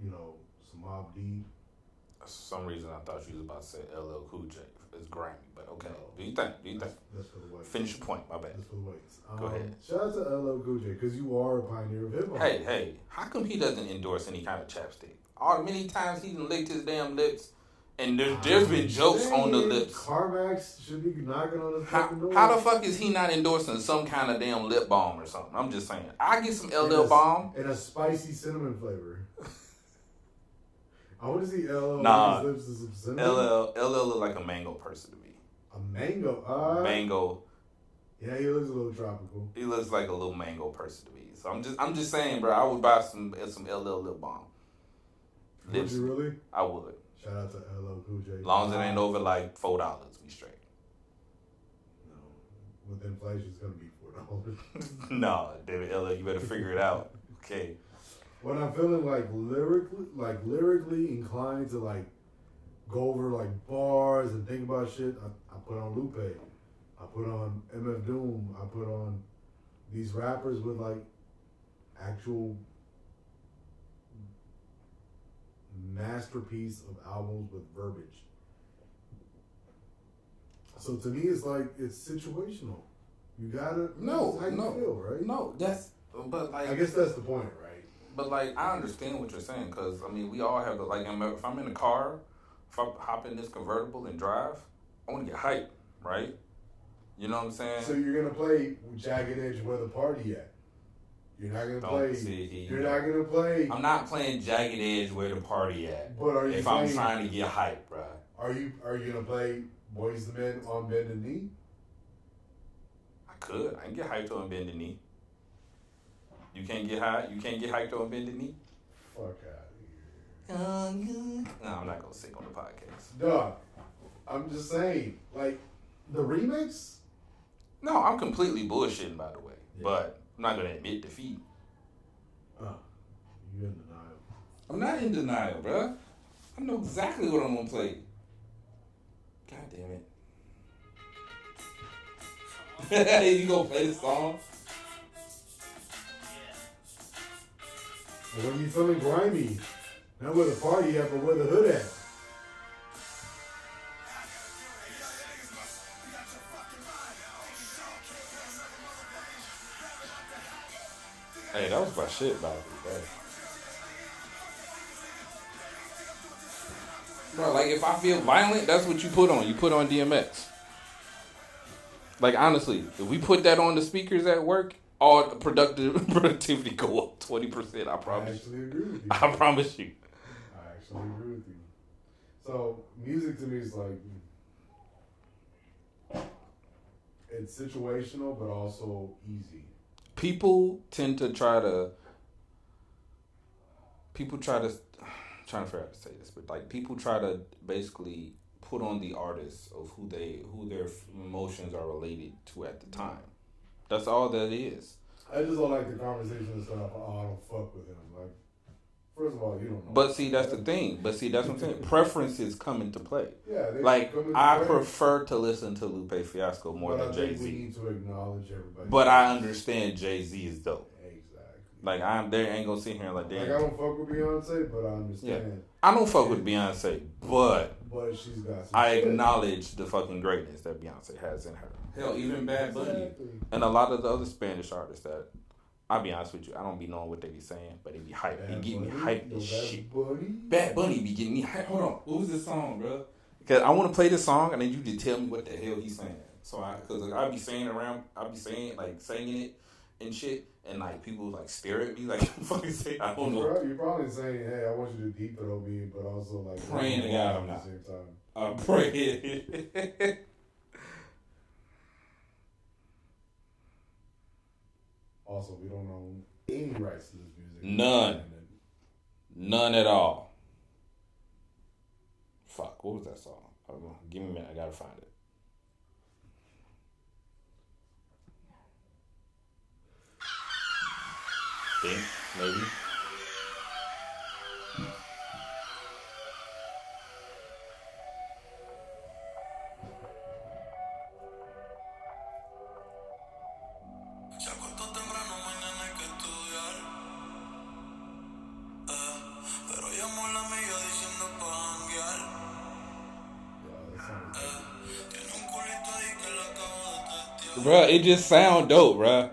you know, some Mobb Deep. For some reason I thought you was about to say LL Cool J. as grimy, but okay. No. Do you think? Do you think? That's for the whites. Finish your point. My bad. That's for the whites. Go Um, ahead. Shout out to LL Cool J because you are a pioneer of hip hop. Hey, hey, how come he doesn't endorse any kind of chapstick? All many times he licked his damn lips, and there's there's been jokes on the lips. Carmex should be knocking on his How, door. how the fuck is he not endorsing some kind of damn lip balm or something? I'm just saying. I get some LL a- balm. in a spicy cinnamon flavor. I want to see LL Nah, his lips some. LL LL look like a mango person to me. A mango. Uh, Mango. Yeah, he looks a little tropical. He looks like a little mango person to me. So I'm just I'm just saying, bro. I would buy some some LL lip balm. Would you really? I would. Shout out to LL Cool J. Long as it ain't over like four dollars, we straight. No, with inflation, it's gonna be four dollars. no, David LL, you better figure it out. Okay. When I'm feeling like lyrically, like lyrically inclined to like go over like bars and think about shit, I, I put on Lupe, I put on MF Doom, I put on these rappers with like actual masterpiece of albums with verbiage. So to me, it's like it's situational. You gotta No, that's how you no. feel, right? No, that's but like I guess that's the point, right? But like, I understand what you're saying because I mean, we all have the like. If I'm in a car, if I hop in this convertible and drive, I want to get hype, right? You know what I'm saying? So you're gonna play Jagged Edge where the party at? You're not gonna Don't play. see You're not gonna play. I'm not playing jagged edge where the party at. but are you If I'm trying to get hype, bruh. Are you are you gonna play Boyz II Men on bend bended knee? I could. I can get hyped on bend bended knee. You can't get high. You can't get hyped on bended knee. Fuck out of here, No, I'm not gonna sing on the podcast. dog. I'm just saying, like the remix. No, I'm completely bullshitting, by the way. Yeah. But I'm not gonna admit defeat. Oh, you in denial. I'm not in denial, bruh. I know exactly what I'm gonna play. God damn it. you gonna play the song? But when you feeling grimy, not where the party at, but where the hood at. Hey, that was my shit, by the way. Bro, like if I feel violent, that's what you put on. You put on DMX. Like honestly, if we put that on the speakers at work, all productive productivity go up twenty percent. I I promise. actually agree with you. I promise you. I actually agree with you. So music to me is like it's situational, but also easy. people tend to try to people try to I'm trying to figure out how to say this but like people try to basically put on the artists of who they who their emotions are related to at the time that's all that is I just don't like the conversation and stuff. Oh, I don't fuck with him. Like, first of all, you don't know. but see that's the thing but see that's what i'm saying preferences come into play Yeah, they like i play, prefer to listen to lupe fiasco more but than I think we need to acknowledge everybody. but i understand jay-z is dope exactly. like i'm they ain't gonna sit here and like Like I don't fuck with Beyonce, but I understand. Yeah. i don't fuck with beyonce but But she's got. Some I shit. acknowledge the fucking greatness that Beyonce has in her. Hell, even Bad Bunny Exactly. and a lot of the other Spanish artists that I'll be honest with you, I don't be knowing what they be saying, but it be hype. Bad get me hype as Bad shit. Bunny. Bad Bunny be getting me hype. Hold on, what was this song, bro? Because I want to play this song and then you just tell me what the hell he's saying. So I, because I be saying around, I be saying like singing it and shit, and like people like stare at me like fucking say I don't know. You're probably saying, "Hey, I want you to deep it on me," but also like Praying to God I'm at the same time. I pray. Also, we don't own any rights to this music. None. None at all. Fuck, what was that song? Know. Give me a minute, I gotta find it. Think, maybe. Just sound dope, bruh.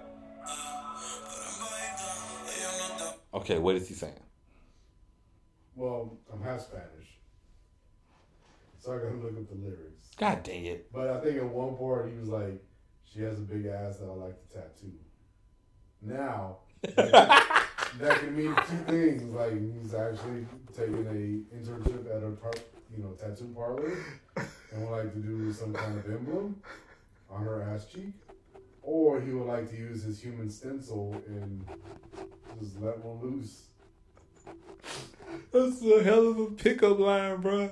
Okay, what is he saying? Well, I'm half Spanish, so I gotta look up the lyrics. God dang it. But I think at one part he was like, "She has a big ass that I like to tattoo." Now, that, that can mean two things. Like he's actually taking a internship at a par- you know tattoo parlor and would like to do some kind of emblem on her ass cheek, or he would like to use his human stencil and just let one loose. That's a hell of a pickup line, bruh.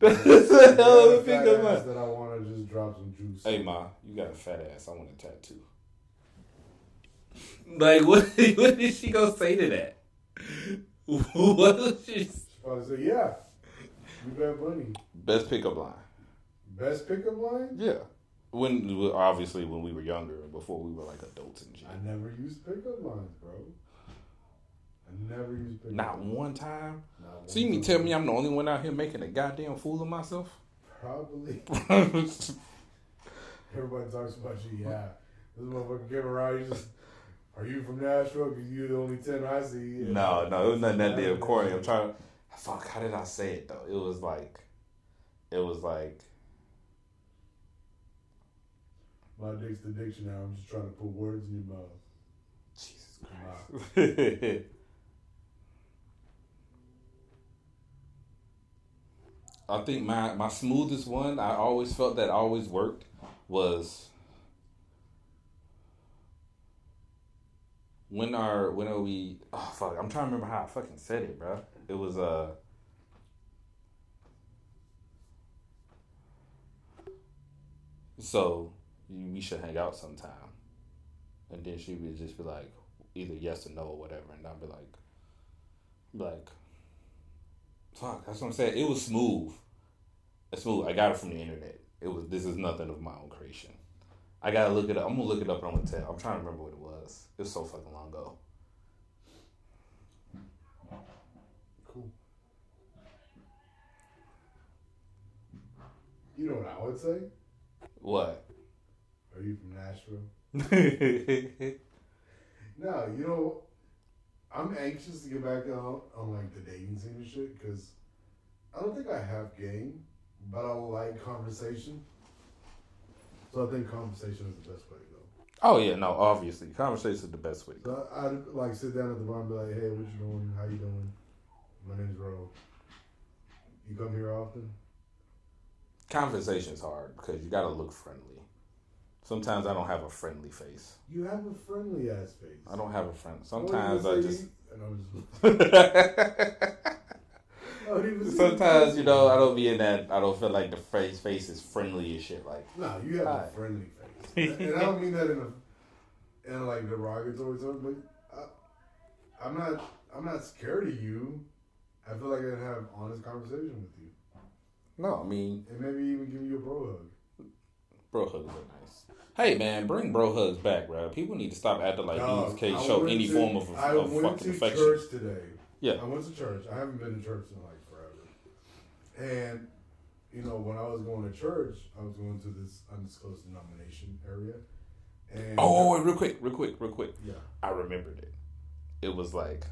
That's a hell of a pickup ass line. that I want to just drop some juice. Hey, ma, you got a fat ass. I want a tattoo. Like, what, what did she gonna say to that? What was she? She probably say, "Yeah, you bet money." Best pickup line. Best pickup line? Yeah. When obviously when we were younger, before we were like adults and shit. I never used pickup lines, bro. I never used pickup. Not lines. one time. Not one So you mean tell me I'm the only one out here making a goddamn fool of myself? Probably. Everybody talks about you. Yeah, this motherfucker came around. You just are you from Nashville? Because you're the only ten I see. No, no, it was nothing that damn corny. I'm trying. Fuck, how did I say it though? It was like, it was like, My dick's the dictionary. I'm just trying to put words in your mouth. Jesus Christ. I think my my smoothest one, I always felt that always worked was when are when are we oh fuck I'm trying to remember how I fucking said it, bro. It was uh so we should hang out sometime. And then she would just be like either yes or no or whatever and I'd be like like fuck, that's what I'm saying. It was smooth. It's smooth. I got it from the internet. It was this is nothing of my own creation. I gotta look it up. I'm gonna look it up and I'm gonna tell. I'm trying to remember what it was. It was so fucking long ago. Cool. You know what I would say? What? Are you from Nashville? No, you know, I'm anxious to get back on, on like the dating scene and shit because I don't think I have game, but I like conversation. So I think conversation is the best way to go. oh yeah, no, obviously. Conversation is the best way to go. So I, I'd like sit down at the bar and be like, "Hey, what you doing? How you doing? My name's Ro. You come here often? Conversation's hard because you gotta look friendly. Sometimes I don't have a friendly face. You have a friendly ass face. I don't have a friend. Sometimes I just you- just I wouldn't even say Sometimes, you know, I don't be in that. I don't feel like the face face is friendly and shit. Like, No, you have Hi. a friendly face, and I don't mean that in a in like derogatory term, but I, I'm not I'm not scared of you. I feel like I can have honest conversation with you, no, I mean, and maybe even give you a bro hug. Bro hugs are nice. Hey man, bring bro hugs back, bro. People need to stop acting like Dog, these can't I show any to- form of, I went fucking to affection. church today. Yeah. I went to church. I haven't been to church in like forever. And you know, when I was going to church, I was going to this undisclosed denomination area. And Oh, oh, wait, real quick, real quick, real quick. yeah. I remembered it. It was like,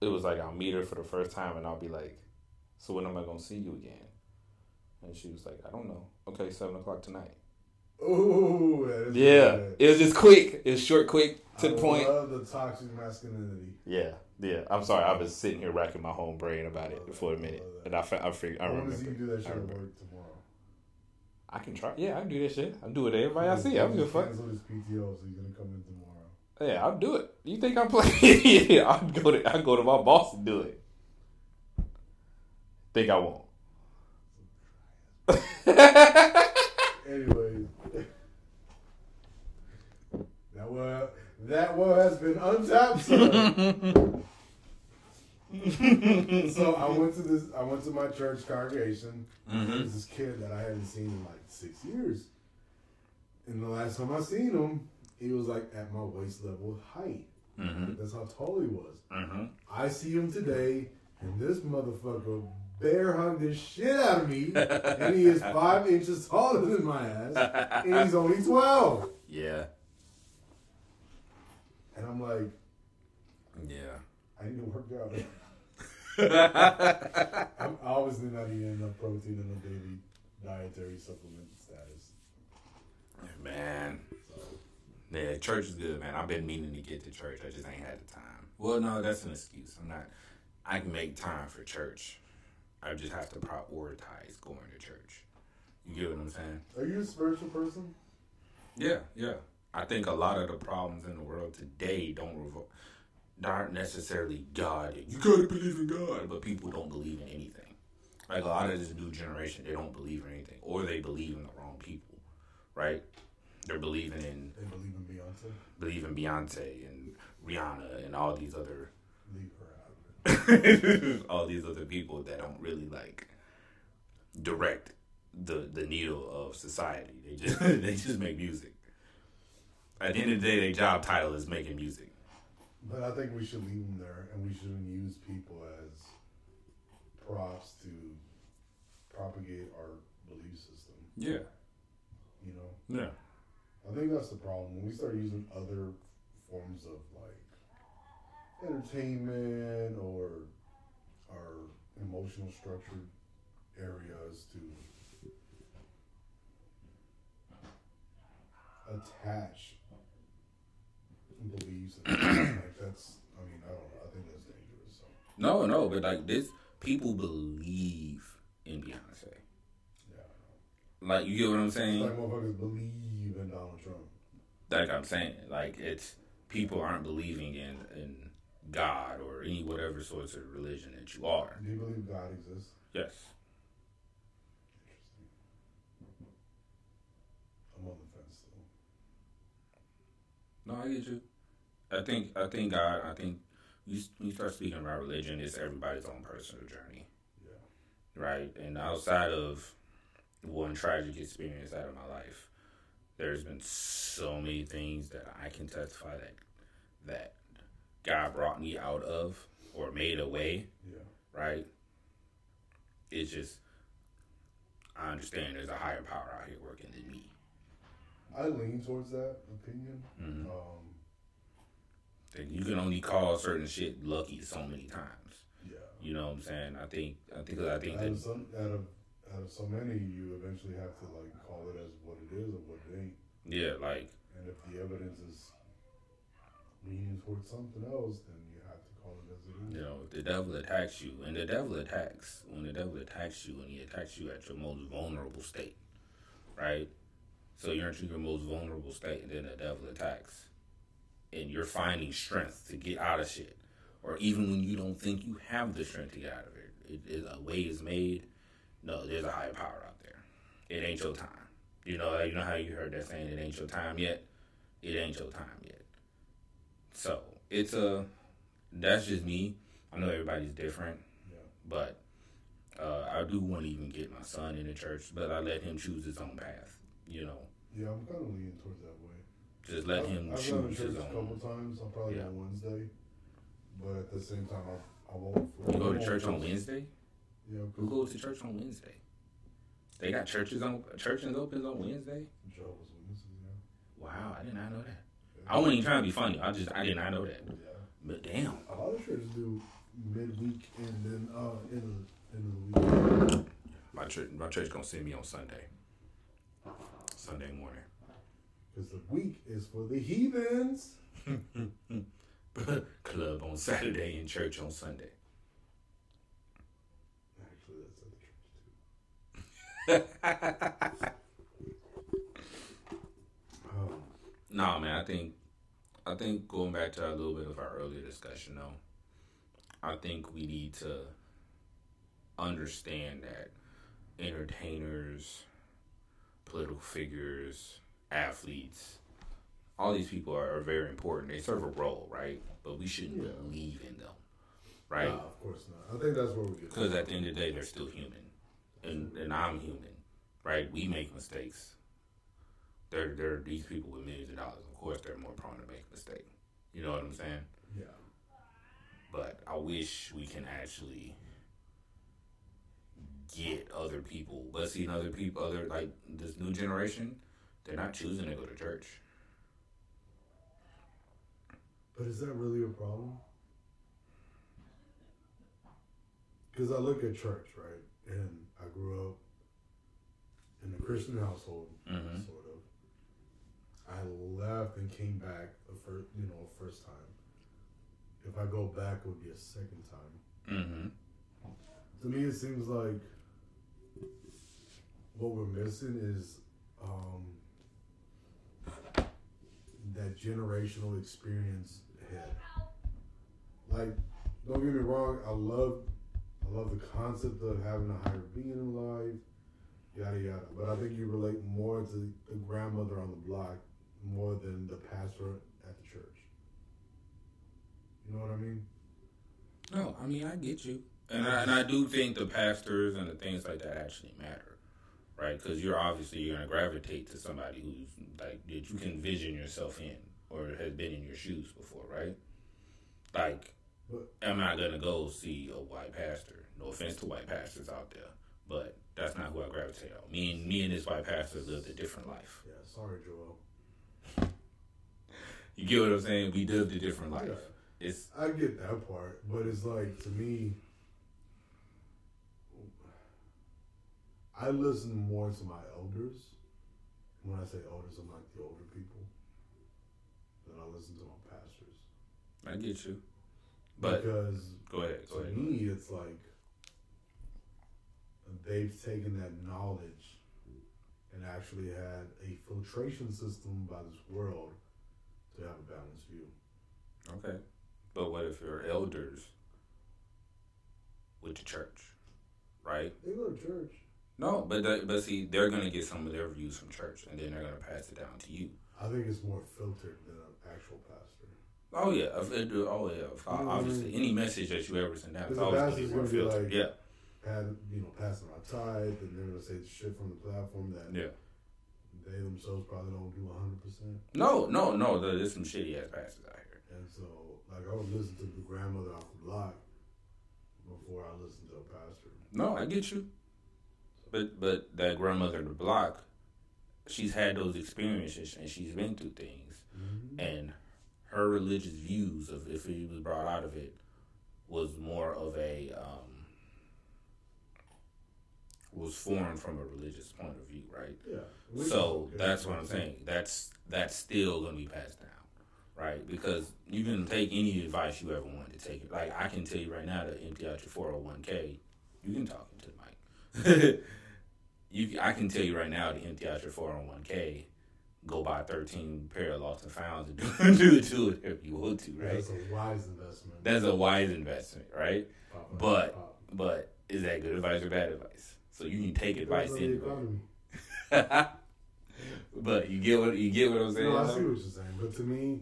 it was like I'll meet her for the first time and I'll be like, so when am I gonna see you again? And she was like, I don't know. Okay, seven o'clock tonight. Ooh, that is Yeah, good. it was just quick. It was short, quick, to I the point. I love the toxic masculinity. Yeah, yeah. I'm sorry. I was sitting here racking my whole brain about it for a minute, and I, fa- I figured I I want to see you do that shit I at work tomorrow. I can try. Yeah, I can do that shit. I'll do it. to Everybody I see. I don't give a fuck. Cancel his PTO, so he's gonna come in tomorrow. Yeah, I'll do it. You think I'm playing? yeah, I'll go to I'll go to my boss and do it. Think I won't. Anyways, that well, that well has been untapped, sir. so I went to this. I went to my church congregation. There's this kid that I hadn't seen in like six years. And the last time I seen him, he was like at my waist level height. Mm-hmm. That's how tall he was. Mm-hmm. I see him today, and this motherfucker bear hugged the shit out of me, and he is five inches taller than my ass, and he's only twelve. Yeah. And I'm like, Yeah. I need to work out. I'm obviously not eating enough protein in a daily dietary supplement status. Man. Yeah, church is good, man. I've been meaning to get to church. I just ain't had the time. Well, no, that's an excuse. I'm not. I can make time for church. I just have to prioritize going to church. You get what I'm saying? Are you a spiritual person? Yeah, yeah. I think a lot of the problems in the world today don't revol- aren't necessarily God. You gotta believe in God, but people don't believe in anything. Like a lot of this new generation, they don't believe in anything, or they believe in the wrong people, right? They're believing in They believe in Beyonce. believe in Beyonce and Rihanna and all these other Leave her out of it. all these other people that don't really like direct the the needle of society. They just they just make music. At the end of the day, their job title is making music. But I think we should leave them there, and we shouldn't use people as props to propagate our belief system. Yeah, You know, yeah, I think that's the problem when we start using other forms of entertainment or our emotional structured areas to attach beliefs and like that's I mean I don't know. I think that's dangerous so. No, no, but like this, people believe in Beyonce. yeah Like you get what I'm it's saying? like motherfuckers believe in Donald Trump. Like I'm saying, like it's people aren't believing in in God or any whatever sorts of religion that you are. do you believe God exists Yes. interesting I'm on the fence still No, I get you. I think I think God. I think you you start speaking about religion. It's everybody's own personal journey, yeah right? And outside of one tragic experience out of my life, there's been so many things that I can testify that that God brought me out of or made a way, yeah right? It's just I understand there's a higher power out here working than me. I lean towards that opinion Mhm. um you can only call certain shit lucky so many times. yeah You know what I'm saying? I think I think I think out of that some out of out of so many you eventually have to like call it as what it is or what it ain't yeah, like and if the evidence is leaning towards something else then you have to call it as it is you know, the devil attacks you, and the devil attacks when the devil attacks you, and he attacks you at your most vulnerable state, right? So you're in your most vulnerable state, and then the devil attacks, and you're finding strength to get out of shit, or even when you don't think you have the strength to get out of it, it, it a way is made. No, there's a higher power out there. It ain't your time. You know, you know how you heard that saying, "It ain't your time yet." It ain't your time yet. So it's a that's just me. I know everybody's different, yeah but uh, I do want to even get my son in the church, but I let him choose his own path. You know, yeah I'm kind of leaning towards that way just let I've, him I've choose church his a couple own. times I'm probably Yeah. go Wednesday but at the same time I, I won't You go to church on Wednesday. yeah Who goes to church on Wednesday? They got churches on churches opens on Wednesday. Witnesses yeah Wow, I did not know that. I wasn't even trying to be funny. I just I did not know that. yeah But damn, a lot of churches do midweek and then uh end of, end of the week my church my church gonna send me on Sunday. Sunday morning. because the week is for the heathens Club on Saturday and church on Sunday. actually that's at the church too um, No, man, I think I think going back to a little bit of our earlier discussion though, I think we need to understand that entertainers, political figures, athletes, all these people are, are very important. They serve a role, right? But we shouldn't Yeah. believe in them, right? Nah, of course not. I think that's where we get. Because at the end of the day, they're still human, and and I'm human, right? We make mistakes. They're they're these people with millions of dollars. Course, they're more prone to make a mistake. You know what I'm saying? Yeah. But I wish we can actually get other people. But seeing other people, other like this new generation, they're not choosing to go to church. But is that really a problem? Because I look at church, right? And I grew up in a Christian household, Mhm. sort of. I left and came back the first, you know, a first time. If I go back, it would be a second time. Mm-hmm. To me, it seems like what we're missing is um, that generational experience ahead. Like, don't get me wrong, I love, I love the concept of having a higher being in life, yada yada. But I think you relate more to the grandmother on the block more than the pastor at the church. You know what I mean? No, I mean I get you, and I, and I do think the pastors and the things like that actually matter, right? Because you're obviously you're gonna gravitate to somebody who's like that you can vision yourself in or has been in your shoes before, right? Like, But- I'm not gonna go see a white pastor. No offense to white pastors out there, but that's not who I gravitate on. Me and me and this white pastor lived a different life. Yeah, sorry, Joel. You get what I'm saying? We lived a different life. Yeah. It's I get that part, but it's like to me, I listen more to my elders. When I say elders, I'm like the older people. Than I listen to my pastors. I get you, but because go ahead, go to ahead. me, it's like they've taken that knowledge and actually had a filtration system by this world to have a balanced view. Okay. But what if your elders went to church, right? They go to church. No, but they, but see, they're gonna get some of their views from church, and then they're gonna pass it down to you. I think it's more filtered than an actual pastor. Oh yeah, if it- oh yeah. if- Mhm. Obviously, any message that you ever send out is Because always gonna be pastor's more gonna be filtered. like- yeah, had you know passing our tithe, and they're gonna say shit from the platform that yeah. They themselves probably don't do hundred percent. No, no, no. There's some shitty ass pastors out here. And so, like, I would listen to the grandmother off the block before I listen to a pastor. No, I get you. But but that grandmother in the block, she's had those experiences and she's been through things. Mm-hmm. and her religious views of if he was brought out of it was more of a um, was formed from a religious point of view, right? Yeah. So that's what I'm saying. That's that's still gonna be passed down, right? Because you can take any advice you ever wanted to take. Like I can tell you right now to empty out your 401k. You can talk into the mic. you, I can tell you right now to empty out your 401k. Go buy 13 pair of lost and founds and do, do, do it if you want to, right? That's a wise investment. That's a wise investment, right? Pop, But pop. but is that good advice or bad advice? So you can take advice Depends on the anyway. economy. but you get what you get what I'm saying. No, I see what you're saying, but to me,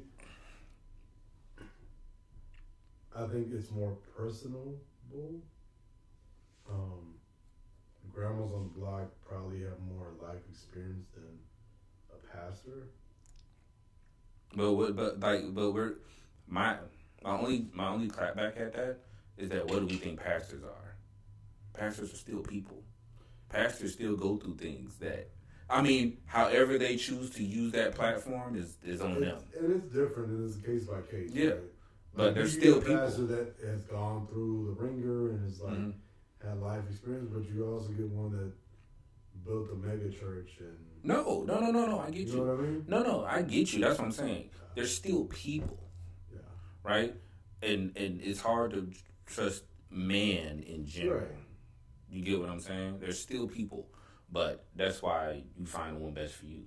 I think it's more personable. Um, grandmas on the block probably have more life experience than a pastor. But what, but like, but we're my my only my only clapback at that is that what do we think pastors are? Pastors are still people. Pastors still go through things that I mean, however they choose to use that platform is is on them. It's, and it's different, and it's case by case. Yeah. right? But there's still people. that has gone through the ringer and is like Mhm. had life experience, but you also get one that built a mega church and No, no, no, no, no. I get you you. know what I mean? No, no, I get you. That's what I'm saying. They're still people. Yeah. right? And and it's hard to trust man in general. Right. You get what I'm saying? There's still people, but that's why you find the one best for you.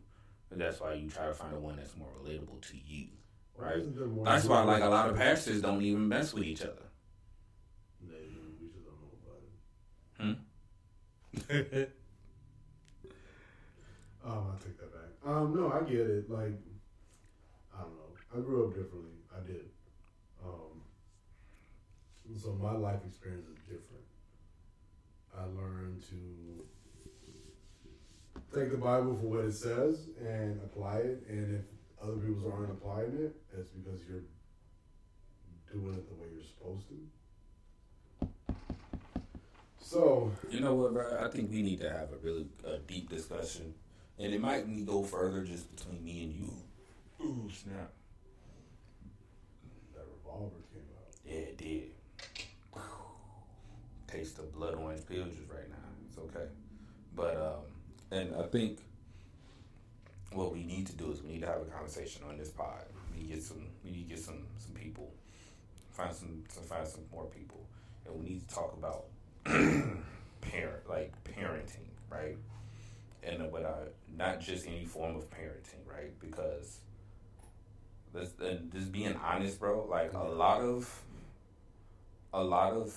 And that's why you try to find the one that's more relatable to you, right? Isn't there more That's why like a lot of pastors don't even mess with each other. They do. We just don't know about it. Um, I take that back. Um, no, I get it. Like, I don't know. I grew up differently. I did. Um, so my life experience is different. I learned to take the Bible for what it says and apply it. And if other people aren't applying it, it's because you're doing it the way you're supposed to. So You know what, bro? I think we need to have a really uh, deep discussion, and it might need go further just between me and you. Ooh, snap! that revolver came out. Yeah, it did. Taste of blood orange pill juice right now. It's okay, but um, and I think what we need to do is we need to have a conversation on this pod. We need to get some. We need to get some some people. Find some. some find some more people, and we need to talk about parent like parenting, right? And uh, but uh, not just any form of parenting, right? Because let's and just being honest, bro. Like a lot of a lot of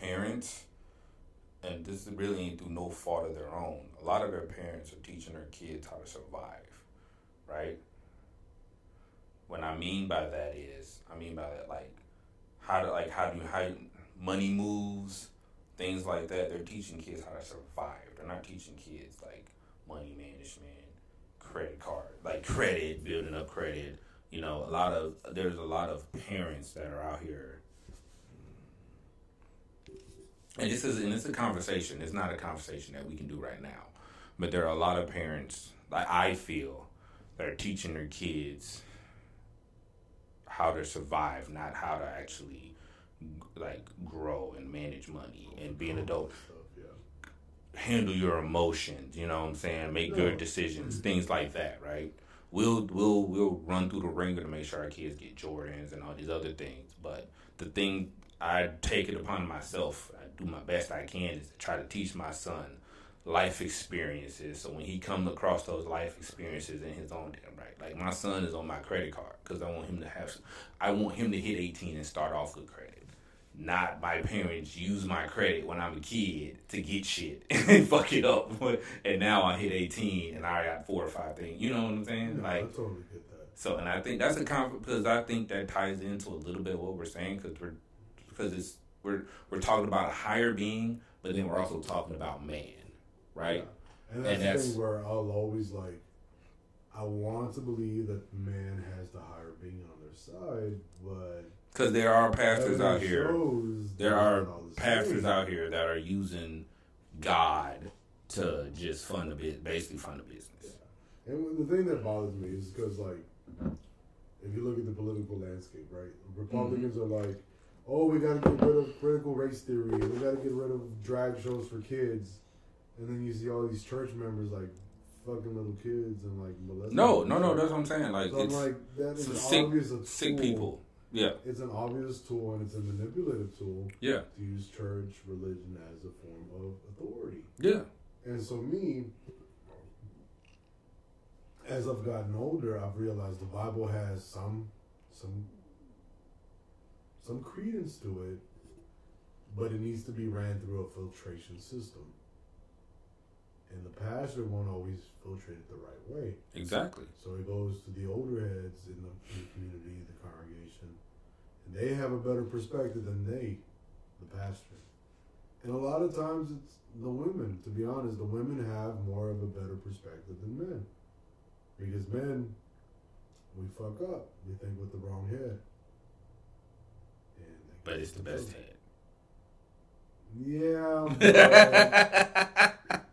parents, and this really ain't through no fault of their own. A lot of their parents are teaching their kids how to survive, right? What I mean by that is, I mean by that like how to like how do you how money moves, things like that. They're teaching kids how to survive. They're not teaching kids like money management, credit card, like credit, building up credit. You know, a lot of there's a lot of parents that are out here. And this is and it's a conversation. It's not a conversation that we can do right now. But there are a lot of parents, like I feel, that are teaching their kids how to survive, not how to actually like grow and manage money and be an adult Stuff, yeah. handle your emotions, you know what I'm saying? Make good decisions, things like that, right? We'll we'll we'll run through the ringer to make sure our kids get Jordans and all these other things. But the thing I take it upon myself, do my best I can is to try to teach my son life experiences. So when he comes across those life experiences in his own damn right, like my son is on my credit card because I want him to have, I want him to hit 18 and start off good credit not my parents use my credit when I'm a kid to get shit and fuck it up. And now I hit 18 and I got four or five things. You know what I'm saying? Yeah, I like, totally get that. so, and I think that's a conf because I think that ties into a little bit what we're saying because we're, because it's, we're, we're talking about a higher being, but then we're also talking about man, right? And that's And the that's- thing where I'll always like, I want to believe that man has the higher being on their side, but Because there are pastors out here. there are not all the pastors out here that are using God to just fund the bit, basically fund the business. And the thing that bothers me is because, like, if you look at the political landscape, right? Republicans Mm-hmm. are like, oh, we got to get rid of critical race theory. We got to get rid of drag shows for kids. And then you see all these church members, like, fucking little kids and, like, molesting No, no, no. That's what I'm saying. Like So I'm it's like, that is sick, obvious a sick people. Yeah, It's an obvious tool and it's a manipulative tool yeah, to use church religion as a form of authority. yeah. And so me, as I've gotten older, I've realized the Bible has some some some credence to it, but it needs to be ran through a filtration system. And the pastor won't always filtrate it the right way. Exactly. So it goes to the older heads in the, in the community, the congregation, and they have a better perspective than they, the pastor. And a lot of times it's the women, to be honest, the women have more of a better perspective than men. Because men, we fuck up. We think with the wrong head. And they But it's the best head. Yeah. but-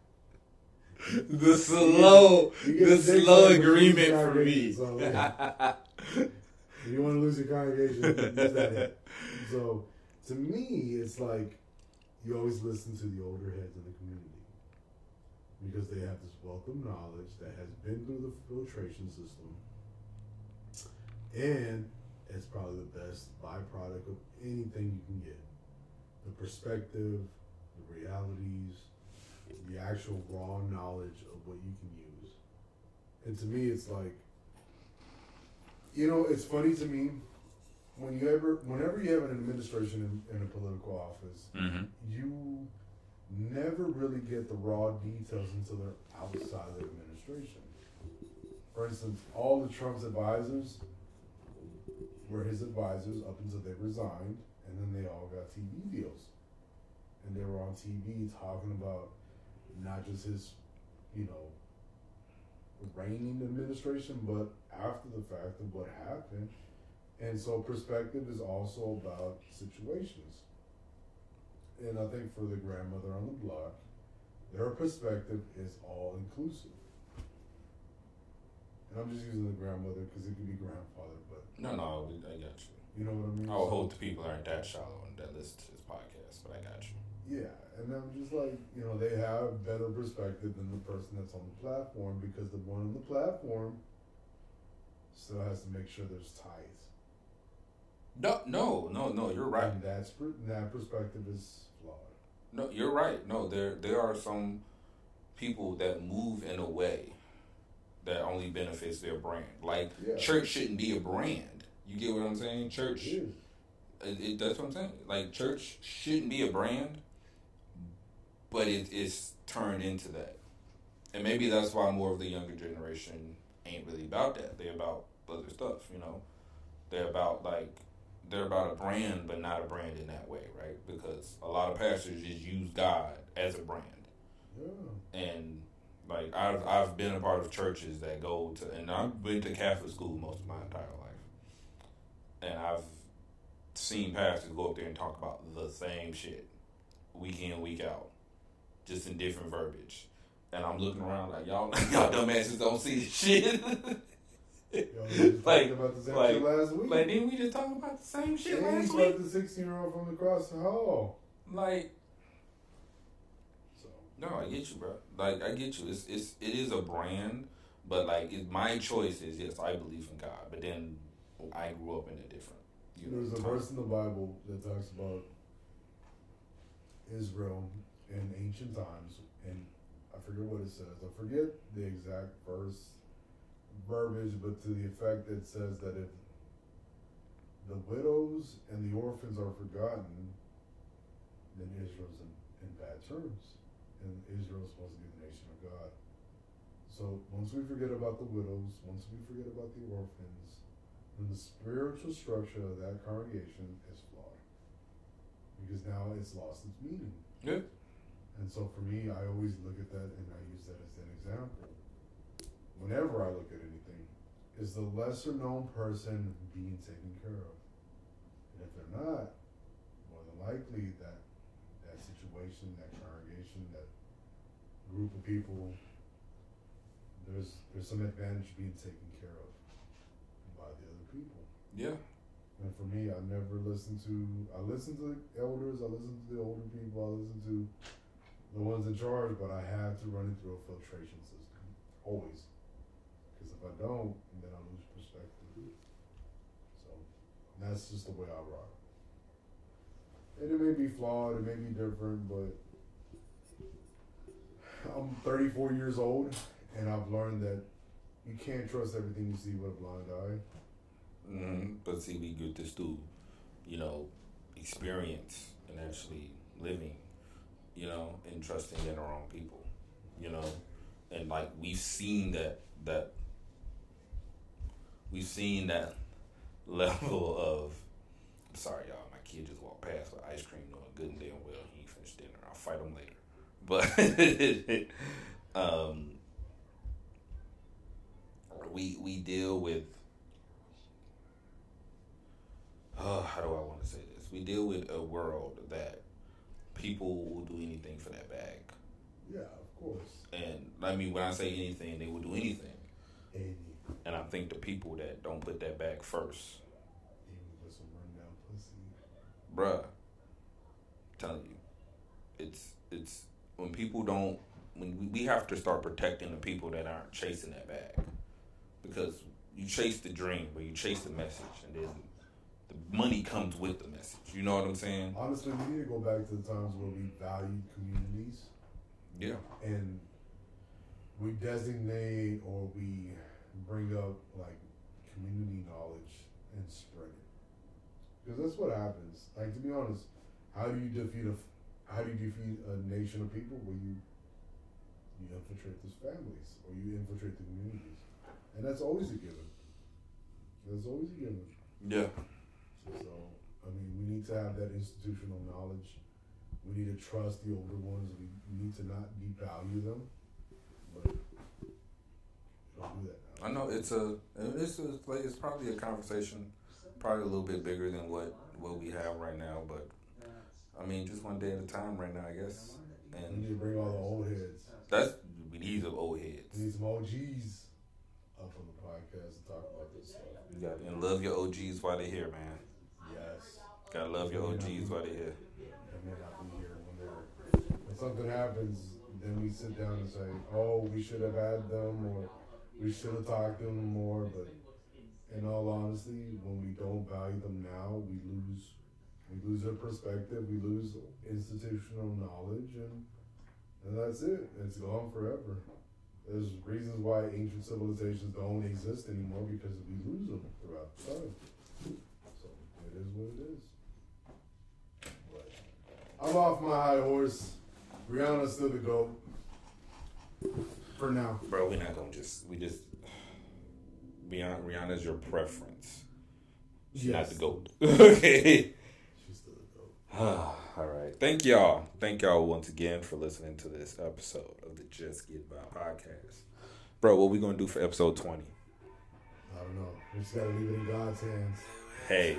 the slow, the slow pic, but you agreement for me. so, yeah. if you want to lose your congregation, use that. So to me, it's like you always listen to the older heads in the community because they have this wealth of knowledge that has been through the filtration system, and it's probably the best byproduct of anything you can get. The perspective, the realities, the actual raw knowledge of what you can use. And to me, it's like, you know, it's funny to me when you ever, whenever you have an administration in, in a political office, Mm-hmm. you never really get the raw details until they're outside of the administration. For instance, all the Trump's advisors were his advisors up until they resigned, and then they all got TV deals. And they were on TV talking about not just his, you know, reigning administration, but after the fact of what happened. And so perspective is also about situations. and I think for the grandmother on the block, their perspective is all inclusive. And I'm just using the grandmother because it could be grandfather, but No, no, I got you. you know what I mean. I would So- hope the people aren't that shallow and that listen to this podcast, but I got you. Yeah, and I'm just like, you know, they have better perspective than the person that's on the platform because the one on the platform still has to make sure there's ties. No, no, no, no. You're right. And that's that perspective is flawed. No, you're right. No, there there are some people that move in a way that only benefits their brand. Like Yeah. church shouldn't be a brand. You get what I'm saying? Church. It. It, it, that's what I'm saying. Like church shouldn't be a brand, but it is turned into that, and maybe that's why more of the younger generation ain't really about that. They're about other stuff. You know, they're about like they're about a brand, but not a brand in that way, right? Because a lot of pastors just use God as a brand Yeah. and like I've I've been a part of churches that go to and I've been to Catholic school most of my entire life, and I've seen pastors go up there and talk about the same shit week in week out, just in different verbiage, and I'm looking around like y'all y'all dumbasses don't see this shit. Yo, we were just Like- about the same like- shit last week. like didn't we just talk about the same shit last week? the 16 year old from across the hall. Like No, I get you, bro. Like I get you. It's it's it is a brand, but like it, my choice is yes, I believe in God, but then I grew up in a different. You know, there's a time. verse in the Bible that talks about Israel in ancient times, and I forget what it says. I forget the exact verse verbiage, but to the effect that says that if the widows and the orphans are forgotten, then Israel's in, in bad terms, and Israel's supposed to be the nation of God. So once we forget about the widows, once we forget about the orphans, then the spiritual structure of that congregation is flawed. Because now it's lost its meaning. Yeah. And so for me, I always look at that and I use that as an example. Whenever I look at anything, is the lesser known person being taken care of? And if they're not, more than likely that situation, that congregation, that group of people, there's there's some advantage being taken care of by the other people. Yeah. And for me, I never listen to. I listen to the elders. I listen to the older people. I listen to the ones in charge. But I have to run it through a filtration system always. Because if I don't, then I lose perspective. So that's just the way I rock. And it may be flawed. It may be different, but I'm 34 years old, and I've learned that you can't trust everything you see with a blind eye. hmm But see, we get this through, you know, experience and actually living, you know, and trusting in the wrong people, you know, and like we've seen that that we've seen that level of. I'm sorry, y'all. Kid just walked past with ice cream, knowing good and damn well he ain't finished dinner. I'll fight him later, but um, we we deal with uh, how do I want to say this? We deal with a world that people will do anything for that bag. Yeah, of course. And I mean, when I say anything, they will do anything. Any, And I think the people that don't put that bag first, even with some rundown pussy. Bruh, I'm telling you, it's it's when people don't when we, have to start protecting the people that aren't chasing that bag because you chase the dream, but you chase the message, and then the money comes with the message. You know what I'm saying? Honestly, we need to go back to the times where we valued communities Yeah. and we designate or we bring up like community knowledge and spread. Because that's what happens. Like to be honest, how do you defeat a how do you defeat a nation of people? where you you infiltrate those families or you infiltrate the communities, and that's always a given. That's always a given. Yeah. So, I mean, we need to have that institutional knowledge. We need to trust the older ones. We need to not devalue them. But don't do that now. I know it's a it's a, it's probably a conversation, probably a little bit bigger than what what we have right now. But I mean, just one day at a time right now, I guess. We And need to bring all the old heads. that's we need some old heads. We need some OGs up on the podcast to talk about this stuff. You got and love your OGs while they're here, man. Yes. Gotta love your OGs while they're here. They may not be here when they're when something happens. Then we sit down and say, "Oh, we should have had them, or we should have talked to them more." But in all honesty, when we don't value them now, we lose we lose their perspective. We lose institutional knowledge, and and that's it. It's gone forever. There's reasons why ancient civilizations don't exist anymore because we lose them throughout time. So it is what it is. But I'm off my high horse. Rihanna's still the GOAT. For now. Bro, we're not gonna just we just Rihanna Rihanna's your preference. She's not Yes. the GOAT. okay. She's still the GOAT. All right. Thank y'all. Thank y'all once again for listening to this episode of the Just Get By podcast. Bro, what we gonna do for episode twenty? I don't know. We just gotta leave it in God's hands. Hey,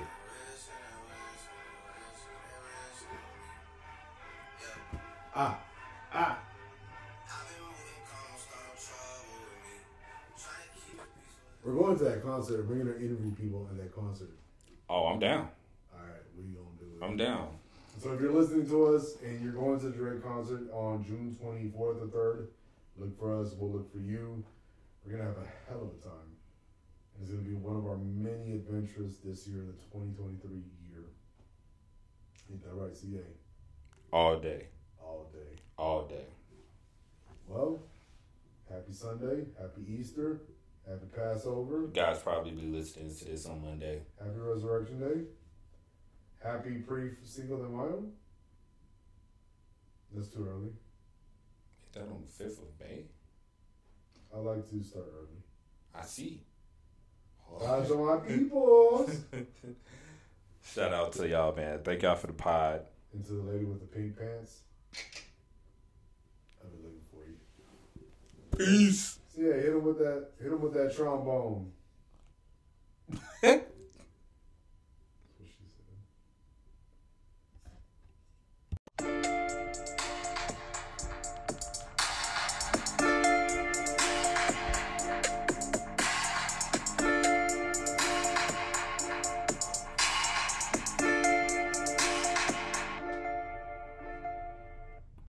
Ah, ah. We're going to that concert. We're gonna interview people at that concert. oh, I'm down. All right, we gonna do it. I'm down. So if you're listening to us and you're going to the Drake concert on June 24th or 3rd, look for us. We'll look for you. We're gonna have a hell of a time. It's gonna be one of our many adventures this year, the 2023 year. Ain't that right, CA? All day. All day. All day. Well, happy Sunday, happy Easter, happy Passover, Guys probably be listening to this on Monday. happy Resurrection Day, happy pre Cinco de Mayo. That's too early. Is that on the fifth of May? I like to start early. I see. Guys are my peoples. Shout out to y'all, man. Thank y'all for the pod. and to the lady with the pink pants. I've been looking for you. Peace. Yeah, hit him with that. Hit him with that trombone.